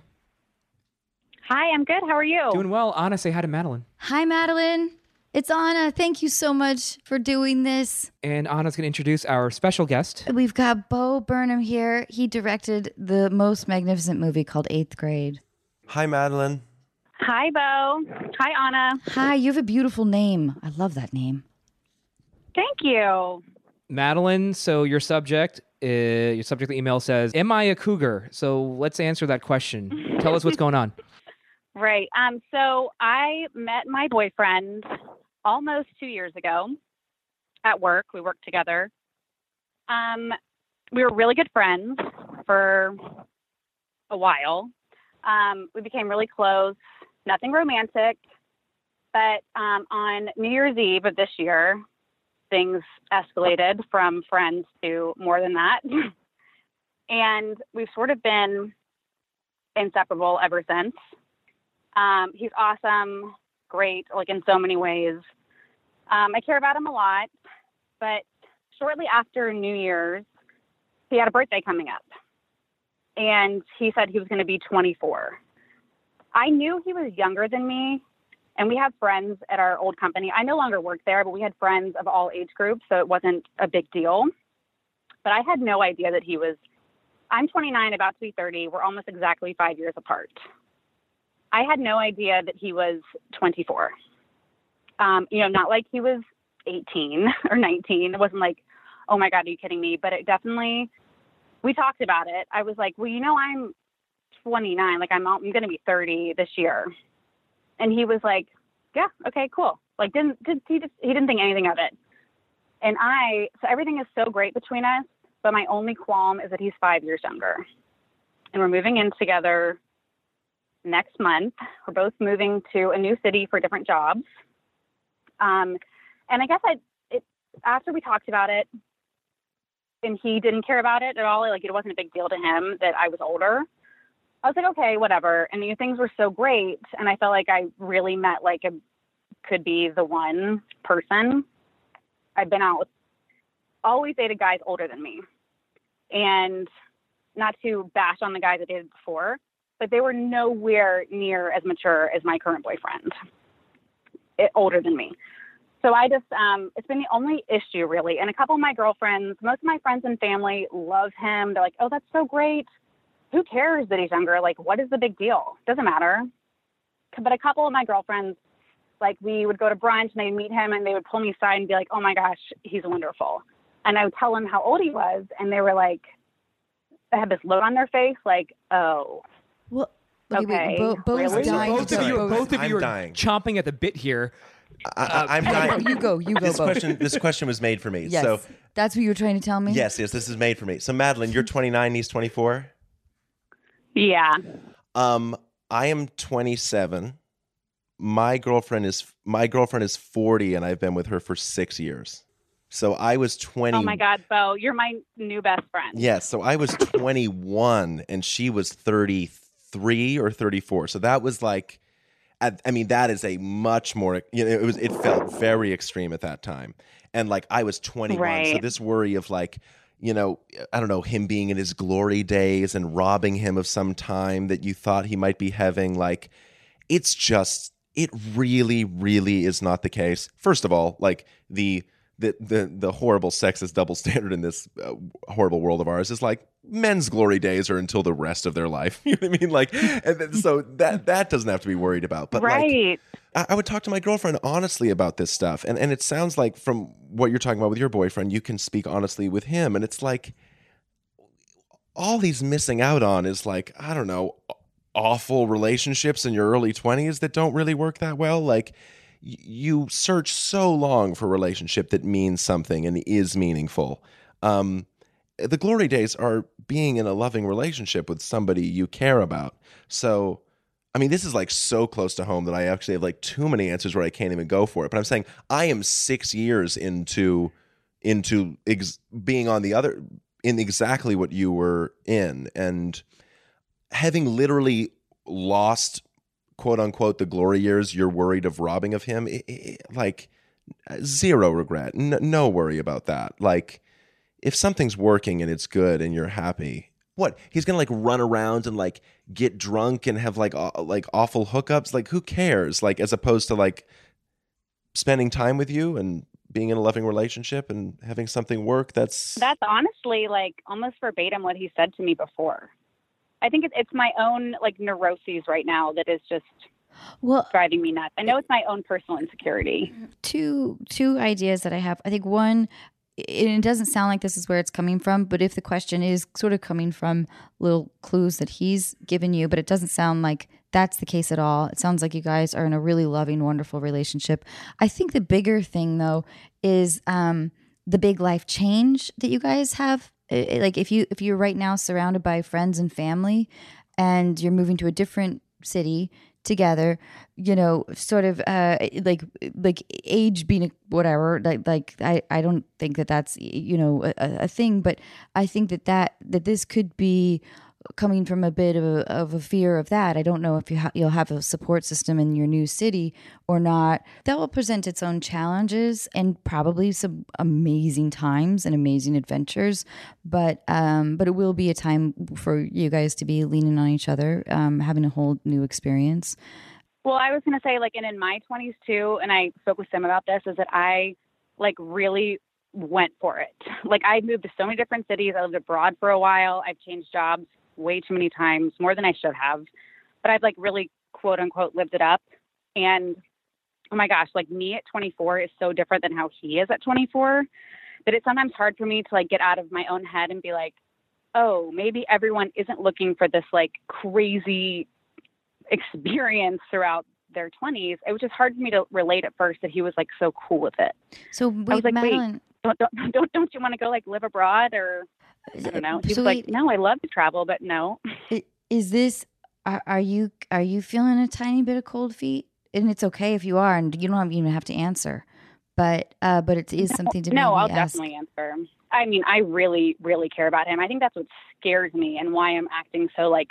J: Hi, I'm good. How are you?
B: Doing well. Anna, say hi to Madeline.
A: Hi, Madeline. It's Anna. Thank you so much for doing this.
B: And Anna's gonna introduce our special guest.
A: We've got Bo Burnham here. He directed the most magnificent movie called Eighth Grade.
C: Hi, Madeline.
J: Hi, Bo. Hi, Anna.
A: Hi, you have a beautiful name. I love that name.
J: Thank you.
B: Madeline, so your subject, uh, your subject email says, "Am I a cougar?" So let's answer that question. Tell us what's going on.
J: Right. Um. So I met my boyfriend almost two years ago at work. We worked together. Um, we were really good friends for a while. Um, we became really close. Nothing romantic, but um, on New Year's Eve of this year, things escalated from friends to more than that. and we've sort of been inseparable ever since. Um, he's awesome, great, like in so many ways. Um, I care about him a lot, but shortly after New Year's, he had a birthday coming up. And he said he was going to be 24. I knew he was younger than me, and we have friends at our old company. I no longer work there, but we had friends of all age groups, so it wasn't a big deal. But I had no idea that he was. I'm 29, about to be 30. We're almost exactly five years apart. I had no idea that he was 24. Um, you know, not like he was 18 or 19. It wasn't like, oh my God, are you kidding me? But it definitely, we talked about it. I was like, well, you know, I'm 29. Like I'm, I'm going to be 30 this year. And he was like, yeah, okay, cool. Like didn't, did, he just, he didn't think anything of it. And I, so everything is so great between us, but my only qualm is that he's five years younger. And we're moving in together next month. We're both moving to a new city for different jobs. Um, and I guess I, it, after we talked about it, and he didn't care about it at all. Like it wasn't a big deal to him that I was older. I was like, okay, whatever. And know, things were so great, and I felt like I really met like a could be the one person. I've been out with always dated guys older than me, and not to bash on the guys I dated before, but they were nowhere near as mature as my current boyfriend, it, older than me. So I just, um, it's been the only issue really. And a couple of my girlfriends, most of my friends and family love him. They're like, oh, that's so great. Who cares that he's younger? Like, what is the big deal? Doesn't matter. But a couple of my girlfriends, like, we would go to brunch and they'd meet him and they would pull me aside and be like, oh my gosh, he's wonderful. And I would tell them how old he was. And they were like, they had this look on their face, like, oh.
A: Well,
J: okay,
A: wait, Bo- Bo's
J: really?
A: dying
B: both of you,
A: go.
B: both of you are
C: dying.
B: chomping at the bit here.
C: I, I, uh, I'm
A: Hey,
C: dying.
A: You go, you go,
C: This
A: Bo.
C: question, this question was made for me.
A: Yes,
C: So
A: that's what you were trying to tell me.
C: yes, yes, this is made for me. So Madeline, you're 29, he's 24.
J: Yeah.
C: Um, I am 27. My girlfriend is my girlfriend is 40, and I've been with her for six years. So I was 20.
J: Oh my God, Bo, you're my new best friend.
C: Yes. So I was 21 and she was 33 or 34. So that was like, I, I mean, that is a much more, you know, it was, it felt very extreme at that time. And like I was 21. So this worry of like, you know, I don't know, him being in his glory days and robbing him of some time that you thought he might be having, like, it's just, it really, really is not the case. First of all, like the, the the the horrible sexist double standard in this uh, horrible world of ours is like men's glory days are until the rest of their life. You know what I mean? Like, and then, so that that doesn't have to be worried about. But like. I, I would talk to my girlfriend honestly about this stuff, and and it sounds like from what you're talking about with your boyfriend, you can speak honestly with him, and it's like all he's missing out on is like I don't know awful relationships in your early 20s that don't really work that well like you search so long for a relationship that means something and is meaningful um the glory days are being in a loving relationship with somebody you care about so I mean, this is like so close to home that I actually have like too many answers where I can't even go for it. But I'm saying I am six years into into ex- being on the other in exactly what you were in, and having literally lost quote unquote the glory years you're worried of robbing of him. i i like zero regret, N- no worry about that. Like if something's working and it's good and you're happy what he's gonna like run around and like get drunk and have like like awful hookups like who cares like as opposed to like spending time with you and being in a loving relationship and having something work that's
J: That's honestly like almost verbatim what he said to me before. I think it's, my own like neuroses right now that is just
A: Well,
J: driving me nuts. I know it's my own personal insecurity.
A: two two ideas that I have. I think one, it doesn't sound like this is where it's coming from, but if the question is sort of coming from little clues that he's given you, but it doesn't sound like that's the case at all. It sounds like you guys are in a really loving, wonderful relationship. I think the bigger thing though is um, the big life change that you guys have. I- I- Like if you if you're right now surrounded by friends and family, and you're moving to a different city together you know sort of uh like like age being a, whatever like like i i don't think that that's you know a, a thing but i think that that that this could be coming from a bit of a, of a fear of that i don't know if you ha- you'll have a support system in your new city or not that will present its own challenges and probably some amazing times and amazing adventures but um but it will be a time for you guys to be leaning on each other um having a whole new experience
J: Well, I was going to say, like, and in my 20s too, and I spoke with Sam about this, is that I like really went for it. Like, I moved to so many different cities. I lived abroad for a while. I've changed jobs way too many times, more than I should have. But I've like really quote unquote lived it up. And oh my gosh, like me at 24 is so different than how he is at 24 that it's sometimes hard for me to like get out of my own head and be like, oh, maybe everyone isn't looking for this like crazy experience throughout their 20s. It was just hard for me to relate at first that he was like so cool with it.
A: so
J: I was like,
A: Madeline,
J: wait, don't, don't don't don't you want to go like live abroad or I don't know. He
A: So
J: like, no, I love to travel, but no.
A: Is this are, are you are you feeling a tiny bit of cold feet and it's okay if you are and you don't even have to answer but uh but it is something to
J: no,
A: maybe
J: I'll
A: ask.
J: definitely answer. I mean, I really, really care about him. I think that's what scares me and why I'm acting so like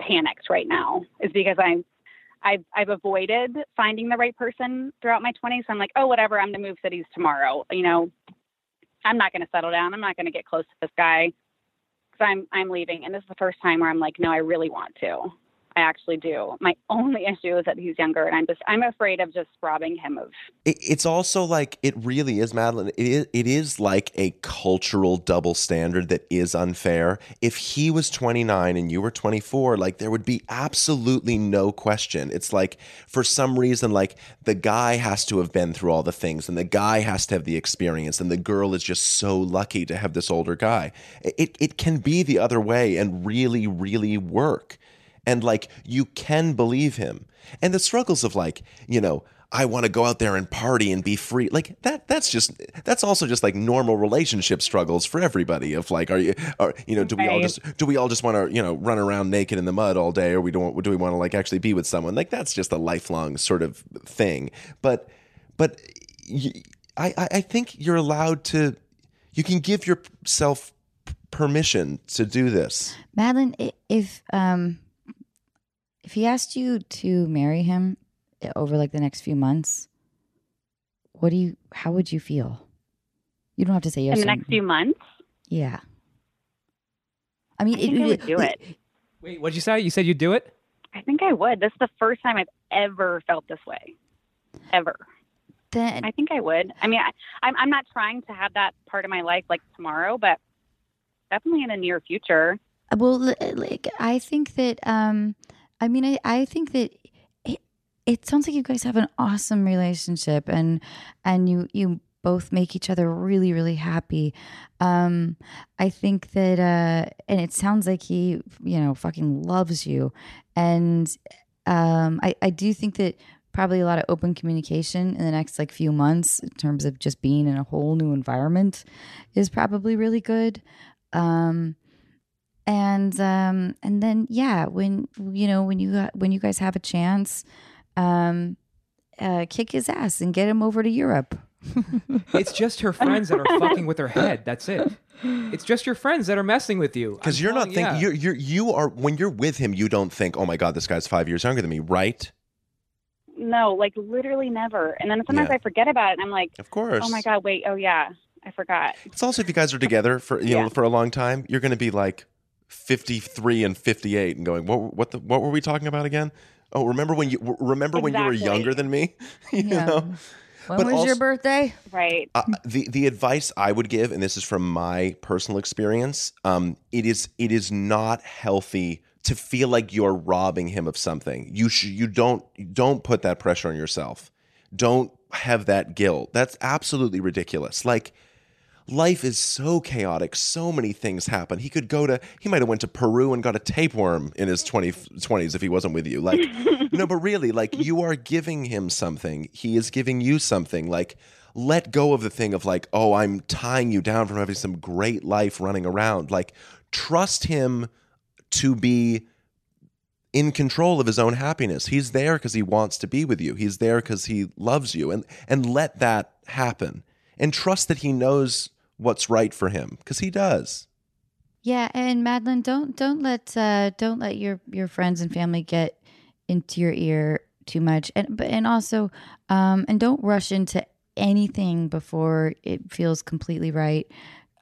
J: panicked right now is because I'm, I've, I've avoided finding the right person throughout my 20s. I'm like, oh, whatever, I'm going to move cities tomorrow. You know, I'm not going to settle down. I'm not going to get close to this guy because I'm, I'm leaving. And this is the first time where I'm like, no, I really want to. I actually do. My only issue is that he's younger, and I'm just I'm afraid of just robbing him of.
C: It, it's also like it really is, Madeline. It is, it is like a cultural double standard that is unfair. If he was 29 and you were 24, like there would be absolutely no question. It's like for some reason, like the guy has to have been through all the things, and the guy has to have the experience, and the girl is just so lucky to have this older guy. It it can be the other way and really really work and like you can believe him. And the struggles of like you know i want to go out there and party and be free like that that's just that's also just like normal relationship struggles for everybody of like are you are you know do we all just do we all just want to you know run around naked in the mud all day or we don't do we want to like actually be with someone? Like that's just a lifelong sort of thing. But but i, I think you're allowed to you can give yourself permission to do this.
A: Madeline, if um, if he asked you to marry him over like the next few months, what do you? How would you feel? You don't have to say yes.
J: in the next few months.
A: yeah. I mean,
J: I think I would do it.
B: Wait, what'd you say? You said you'd do it?
J: I think I would. This is the first time I've ever felt this way, ever.
A: Then
J: I think I would. I mean, I, I'm I'm not trying to have that part of my life like tomorrow, but definitely in the near future.
A: Well, li- like I think that um I mean I I think that it, it sounds like you guys have an awesome relationship and and you you both make each other really really happy. Um I think that uh and it sounds like he, you know, fucking loves you and um I I do think that probably a lot of open communication in the next like few months in terms of just being in a whole new environment is probably really good. Um and um and then yeah when you know when you got, when you guys have a chance um uh kick his ass and get him over to Europe
B: It's just her friends that are fucking with her head. That's it. It's just your friends that are messing with you.
C: Because you're not thinking
B: yeah.
C: you're you're you are when you're with him, you don't think, oh my god, this guy's five years younger than me, right?
J: No, like literally never. And then sometimes
C: Yeah.
J: I forget about it, and I'm like,
C: Of course.
J: oh my god, wait, oh yeah, I forgot.
C: It's also if you guys are together for you know for a long time, you're going to be like 53 and 58 and going, what what the what were we talking about again? Oh, remember when you remember when you were younger than me? you
A: Yeah.
C: know.
A: when
C: But
A: was your birthday
J: Right.
C: Uh, the the advice I would give, and this is from my personal experience, um, it is it is not healthy to feel like you're robbing him of something. You sh- you don't don't put that pressure on yourself. Don't have that guilt. That's absolutely ridiculous. Like life is so chaotic. So many things happen. He could go to he might have went to peru and got a tapeworm in his 20, 20s if he wasn't with you. Like no but really like you are giving him something. He is giving you something. Like let go of the thing of like oh i'm tying you down from having some great life running around. Like trust him to be in control of his own happiness. He's there because he wants to be with you. He's there because he loves you, and and let that happen. And trust that he knows what's right for him because he does.
A: yeah and Madeline don't don't let uh don't let your your friends and family get into your ear too much and but and also um and don't rush into anything before it feels completely right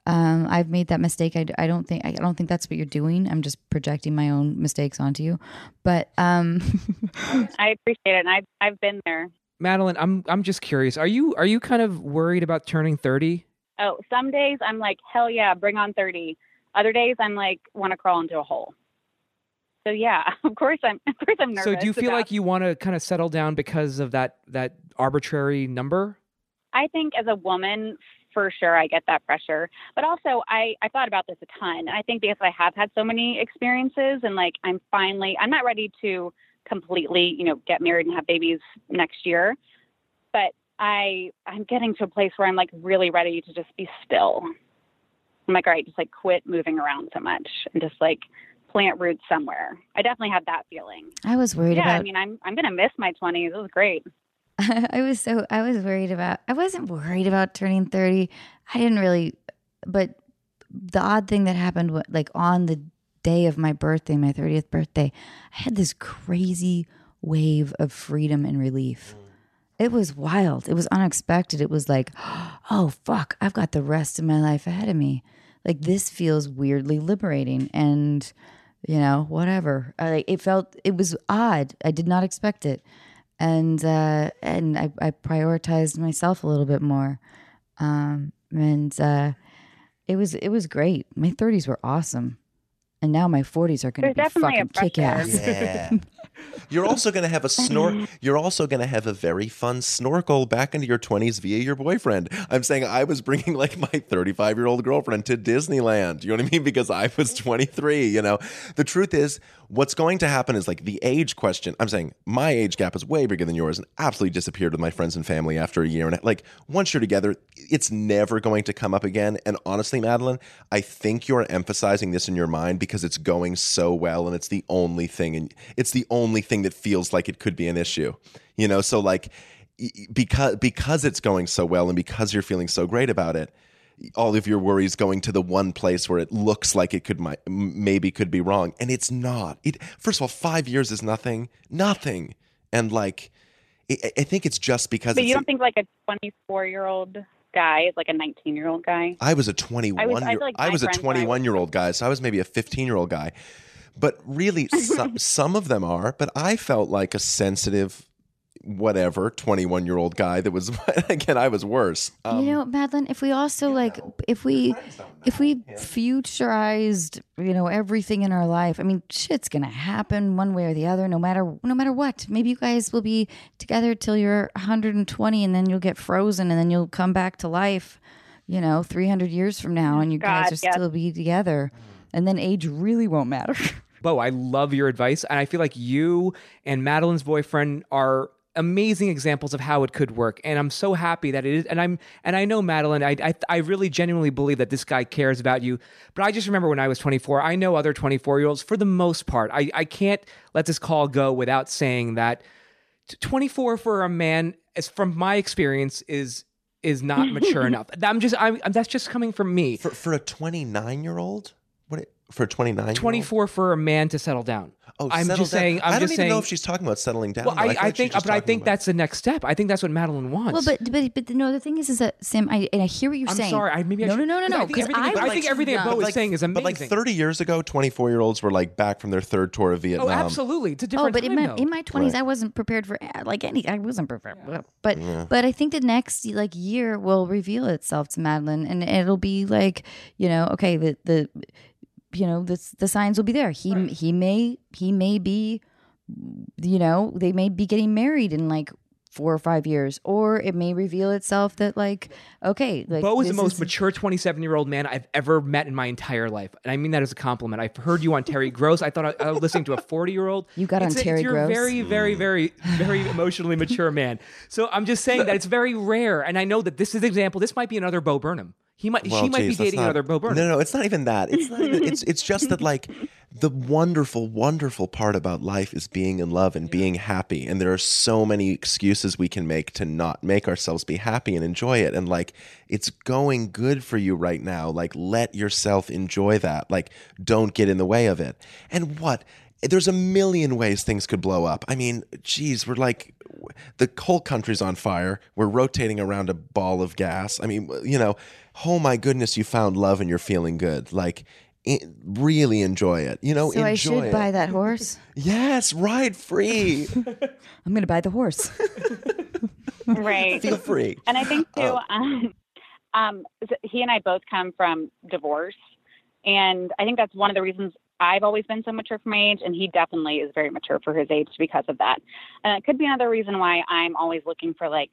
A: um i've made that mistake i, I don't think i don't think that's what you're doing i'm just projecting my own mistakes onto you but um
J: I appreciate it, and I've I've been there.
B: Madeline, I'm I'm just curious. Are you are you kind of worried about turning 30?
J: Oh, some days I'm like, hell yeah, bring on thirty. Other days I'm like, want to crawl into a hole. So yeah, of course I'm. Of course I'm nervous.
B: So do you feel
J: about-
B: like you want to kind of settle down because of that that arbitrary number?
J: I think as a woman, for sure, I get that pressure. But also, I, I thought about this a ton. And I think because I have had so many experiences and like I'm finally, I'm not ready to completely, you know, get married and have babies next year. But I, I'm getting to a place where I'm like really ready to just be still. I'm like, all right, just like quit moving around so much and just like plant roots somewhere. I definitely have that feeling.
A: i was worried
J: yeah,
A: about
J: I mean, I'm, I'm going to miss my 20s. It was great.
A: I was so I was worried about I wasn't worried about turning 30. I didn't really but the odd thing that happened like on the day of my birthday, my 30th birthday, I had this crazy wave of freedom and relief. It was wild. It was unexpected. It was like, oh fuck, I've got the rest of my life ahead of me. Like this feels weirdly liberating and you know, whatever. I, it felt it was odd. I did not expect it, and uh, and I, I prioritized myself a little bit more, um, and uh, it was it was great. My 30s were awesome, and now my 40s are going to be
J: definitely a
A: fucking kick ass.
C: Yeah. You're also going to have a snor. You're also going to have a very fun snorkel back into your 20s via your boyfriend. I'm saying I was bringing like my 35 year old girlfriend to Disneyland. You know what I mean? Because I was 23. You know, the truth is, what's going to happen is like the age question. I'm saying my age gap is way bigger than yours and absolutely disappeared with my friends and family after a year. And like once you're together, it's never going to come up again. And honestly, Madeline, I think you're emphasizing this in your mind because it's going so well and it's the only thing and it's the only thing that feels like it could be an issue. You know, so like because because it's going so well and because you're feeling so great about it, all of your worries going to the one place where it looks like it could might, maybe could be wrong and it's not it first of all 5 years is nothing nothing and like i, I think it's just because
J: But
C: it's
J: you don't think like a 24 year old guy like a 19 year old guy?
C: I was a 21
J: I was-
C: year
J: feel like
C: I was a
J: friends when I
C: 21 year old guy, so I was maybe a 15 year old guy. But really some, some of them are, but I felt like a sensitive whatever 21 year old guy that was again I was worse. Um,
A: you know, Madeline, if we also like, if we, if we futurized, you know, everything in our life, I mean, shit's gonna happen one way or the other, no matter, no matter what. Maybe you guys will be together till you're 120, and then you'll get frozen, and then you'll come back to life, you know, 300 years from now, and you guys
J: God,
A: will
J: yes.
A: still be together, and then age really won't matter.
B: Bo, I love your advice, and I feel like you and Madeline's boyfriend are amazing examples of how it could work. And I'm so happy that it is. And I'm and I know Madeline. I I, I really genuinely believe that this guy cares about you. But I just remember when I was 24. I know other 24 year olds for the most part. I I can't let this call go without saying that 24 for a man, as from my experience, is is not mature enough. I'm just I'm that's just coming from me.
C: for for a 29 year old? What it- for a 29
B: 24 for a man to settle down.
C: Oh,
B: I'm
C: settle
B: just
C: down.
B: saying. I'm
C: I don't
B: just
C: even
B: saying.
C: know if she's talking about settling down.
B: well,
C: though.
B: I, I think,
C: just
B: but I think
C: about-
B: that's the next step. I think that's what Madeline wants.
A: Well, but but but no, the thing is, is that Sam, I and I hear what you're saying.
B: I'm
A: saying.
B: sorry. I, maybe I
A: no,
B: should,
A: no, no, no, no.
B: I think everything,
A: I,
B: I think everything Bo
A: young.
B: is saying is amazing.
C: But like 30 years ago, 24 year olds were like back from their third tour of Vietnam.
B: oh, absolutely. It's a different
A: Oh,
B: different
A: but in my
B: though.
A: in my twenties,
C: Right.
A: I wasn't prepared for like any. I wasn't prepared, but but I think the next like year will reveal itself to Madeline, and it'll be like you know, okay, the the you know the the signs will be there. He he may he may be, you know, they may be getting married in like four or five years, or it may reveal itself that like okay, like
B: Bo is the
A: this
B: most mature 27 year old man I've ever met in my entire life. And I mean that as a compliment. I've heard you on Terry Gross. I thought I, I was listening to a 40 year old.
A: You got on Terry Gross.
B: You're a very, very, mm. very, very emotionally mature man. So I'm just saying that it's very rare. And I know that this is an example. This might be another Bo Burnham. He might,
C: Well,
B: she might be
C: geez, let's
B: dating
C: not-
B: another Bo Burnham.
C: No, no, it's not even that. It's not even, it's it's just that like the wonderful, wonderful part about life is being in love and being happy. And there are so many excuses we can make to not make ourselves be happy and enjoy it. And like it's going good for you right now. Like let yourself enjoy that. Like don't get in the way of it. And what? There's a million ways things could blow up. I mean, geez, we're like the whole country's on fire. We're rotating around a ball of gas. I mean, you know, oh my goodness, you found love and you're feeling good. Like, i really enjoy it. You know,
A: So I should
C: it.
A: buy that horse.
C: Yes, ride free.
A: I'm going to buy the horse.
J: Right.
C: Feel free.
J: And I think too,
C: Oh.
J: um, um, he and I both come from divorce, and I think that's one of the reasons I've always been so mature for my age, and he definitely is very mature for his age because of that. And it could be another reason why I'm always looking for like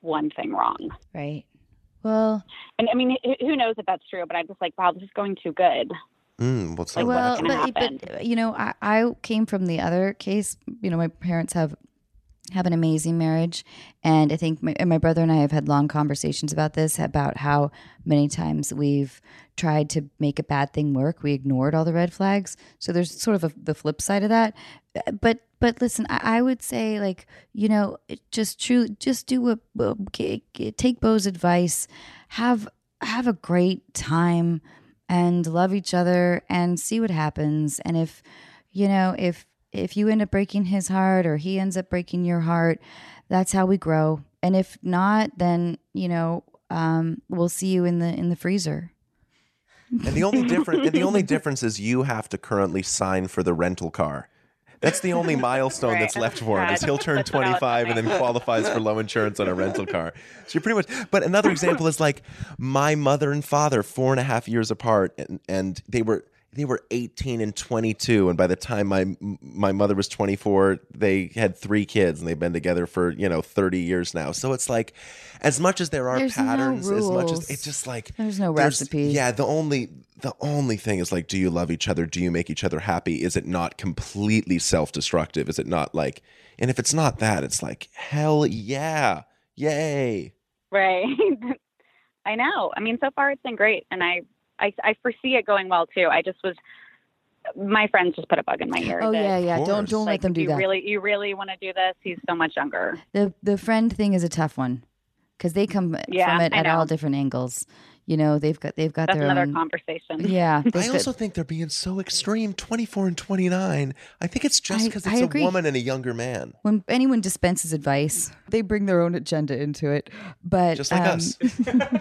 J: one thing wrong.
A: Right. Well,
J: And I mean, who- who knows if that's true? But I'm just like, wow, this is going too good.
C: Mm, what's
J: Like,
A: well,
J: gonna
A: but,
J: happen?
A: but you know, I, I came from the other case. You know, my parents have have an amazing marriage, and I think my, my brother and I have had long conversations about this about how many times we've tried to make a bad thing work. We ignored all the red flags. So there's sort of a, the flip side of that. But but listen, I, I would say like you know, just true, just do a take Bo's advice, have have a great time and love each other and see what happens and if you know if if you end up breaking his heart or he ends up breaking your heart that's how we grow and if not then you know um, we'll see you in the in the freezer
C: And the only difference and the only difference is you have to currently sign for the rental car. That's the only milestone that's left for him. Is he'll turn 25 and then qualifies for low insurance on a rental car. So you're pretty much. But another example is like my mother and father, four and a half years apart, and, and they were they were 18 and 22, and by the time my my mother was 24, they had three kids, and they've been together for you know 30 years now. So it's like, as much as there are
A: There's no
C: patterns, as much as it's just like
A: There's no recipes.
C: Yeah, the only the only thing is like, do you love each other? Do you make each other happy? Is it not completely self destructive? Is it not like, and if it's not that, it's like, hell yeah, yay.
J: Right. I know. I mean, so far it's been great, and I, I, I foresee it going well too. I just was. My friends just put a bug in my ear.
A: Oh
J: that,
A: yeah, yeah. Don't don't
J: like,
A: let them do
J: you
A: that.
J: Really, you really want to do this? He's so much younger.
A: the the friend thing is a tough one because they come
J: Yeah,
A: from it
J: I
A: at all different angles. You know, they've got they've got
J: That's
A: their
J: another
A: own.
J: conversation.
A: Yeah, they've
C: I
A: got-
C: also think they're being so extreme 24 and 29. I think it's just because it's a
A: agree.
C: woman and a younger man.
A: when anyone dispenses advice, they bring their own agenda into it. But
C: Just like
A: um,
C: us.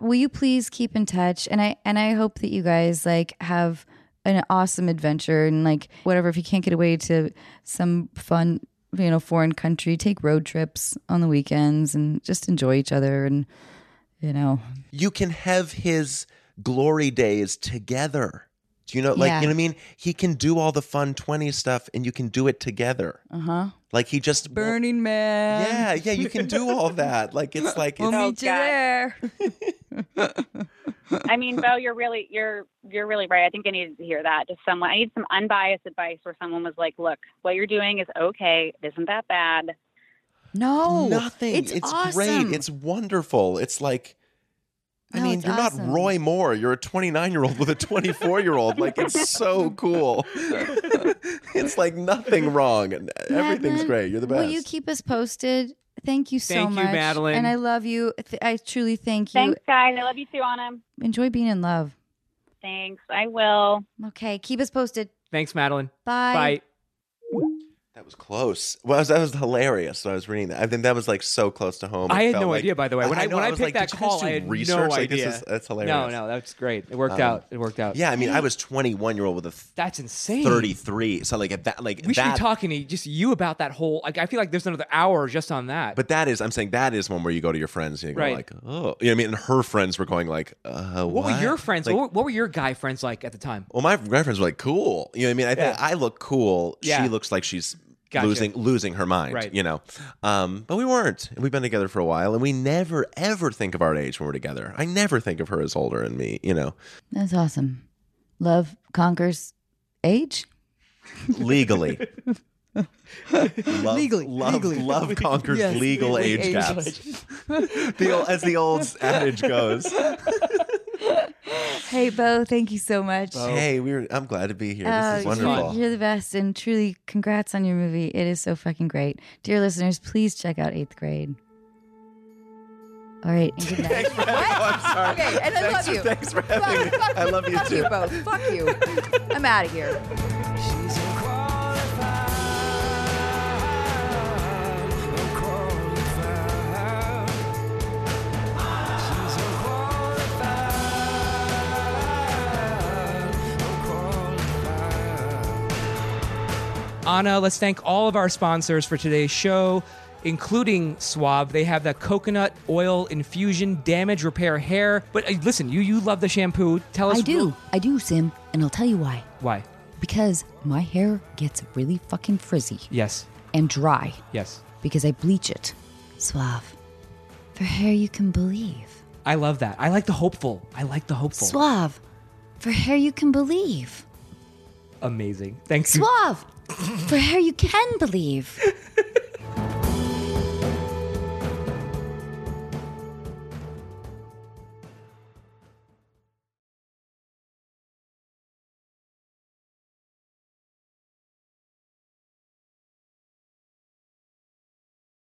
A: will you please keep in touch? And I and I hope that you guys like have an awesome adventure and like whatever. If you can't get away to some fun, you know, foreign country, take road trips on the weekends and just enjoy each other and you know.
C: You can have his glory days together. Do you know, like,
A: Yeah.
C: you know what I mean? He can do all the fun 20 stuff and you can do it together.
A: Uh huh.
C: Like, he just. won't-
A: Burning Man.
C: Yeah, yeah, you can do all that. Like, it's like.
A: We'll
C: It's,
J: Oh,
A: meet you there.
J: I mean, Bo, you're really, you're, you're really right. I think I needed to hear that. Just someone. I need some unbiased advice where someone was like, "Look, what you're doing is okay. It isn't that bad."
A: No,
C: nothing.
A: It's,
C: It's,
A: awesome.
C: great. It's wonderful. It's like. I
A: No,
C: mean, you're
A: awesome.
C: not Roy Moore. You're a 29 year old with a 24 year old. Like, it's so cool. it's like nothing wrong. and Everything's
A: Madeline,
C: great. You're the best.
A: Will you keep us posted? Thank you so
B: Thank you,
A: much,
B: Madeline.
A: And I love you. I truly thank you.
J: Thanks, guys. I love you too, Anna.
A: Enjoy being in love.
J: Thanks. I will.
A: Okay, keep us posted.
B: Thanks, Madeline.
A: Bye.
B: Bye.
C: That was close. Well, that was, that was hilarious. When I was reading that. I think that was like so close to home.
B: I had no
C: like-
B: idea, by the way. When I,
C: know,
B: when I,
C: was
B: picked
C: like,
B: that
C: did you guys
B: call, I had
C: research?
B: no
C: Like, this
B: idea.
C: is- that's hilarious.
B: No, no, that's great. It worked
C: Um,
B: out. It worked out.
C: Yeah, I mean, I was 21 year old with a
B: That's insane.
C: 33. So like at that, like
B: We should be talking to just you about that whole. Like, I feel like there's another hour just on that.
C: But that is, I'm saying that is one where you go to your friends and you go
B: Right.
C: like, oh, you know what I mean? And her friends were going like, uh,
B: what, were your friends?
C: Like,
B: what, what were your guy friends like at the time?
C: well, my my friends were like, cool. You know what I mean? I think
B: Yeah.
C: I look cool.
B: Yeah.
C: She looks like she's
B: Gotcha.
C: losing losing her mind.
B: Right.
C: You know, um, but we weren't. We've been together for a while, and we never ever think of our age when we're together. I never think of her as older than me. You know,
A: That's awesome. Love conquers age.
C: legally. love,
A: Legally,
C: love,
A: legally.
C: love conquers
A: Yes,
C: legal age
A: age.
C: gaps. the old, as the old adage goes.
A: Hey, Bo, thank you so much.
C: Hey, we were, I'm glad to be here.
A: Oh,
C: this is oh,
A: you're-
C: wonderful.
A: You're the best, and truly, congrats on your movie. It is so fucking great, dear listeners. Please check out Eighth Grade. All right, and good night.
C: Oh, I'm sorry.
A: Okay, and I
C: thanks
A: love
C: for,
A: you.
C: Thanks for having me. I love you
A: Fuck
C: too.
A: you both. Fuck you. I'm out of here.
B: Anna, let's thank all of our sponsors for today's show, including Suave. They have the coconut oil infusion damage repair hair. But uh, listen, you you love the shampoo. Tell us
A: I do. I do, Sim, and I'll tell you why.
B: why.
A: Because my hair gets really fucking frizzy
B: Yes,
A: and dry
B: yes.
A: because I bleach it. Suave. For hair you can believe.
B: I love that. I like the hopeful. I like the hopeful.
A: Suave. For hair you can believe.
B: Amazing. Thank you.
A: Suave. For her, you can believe.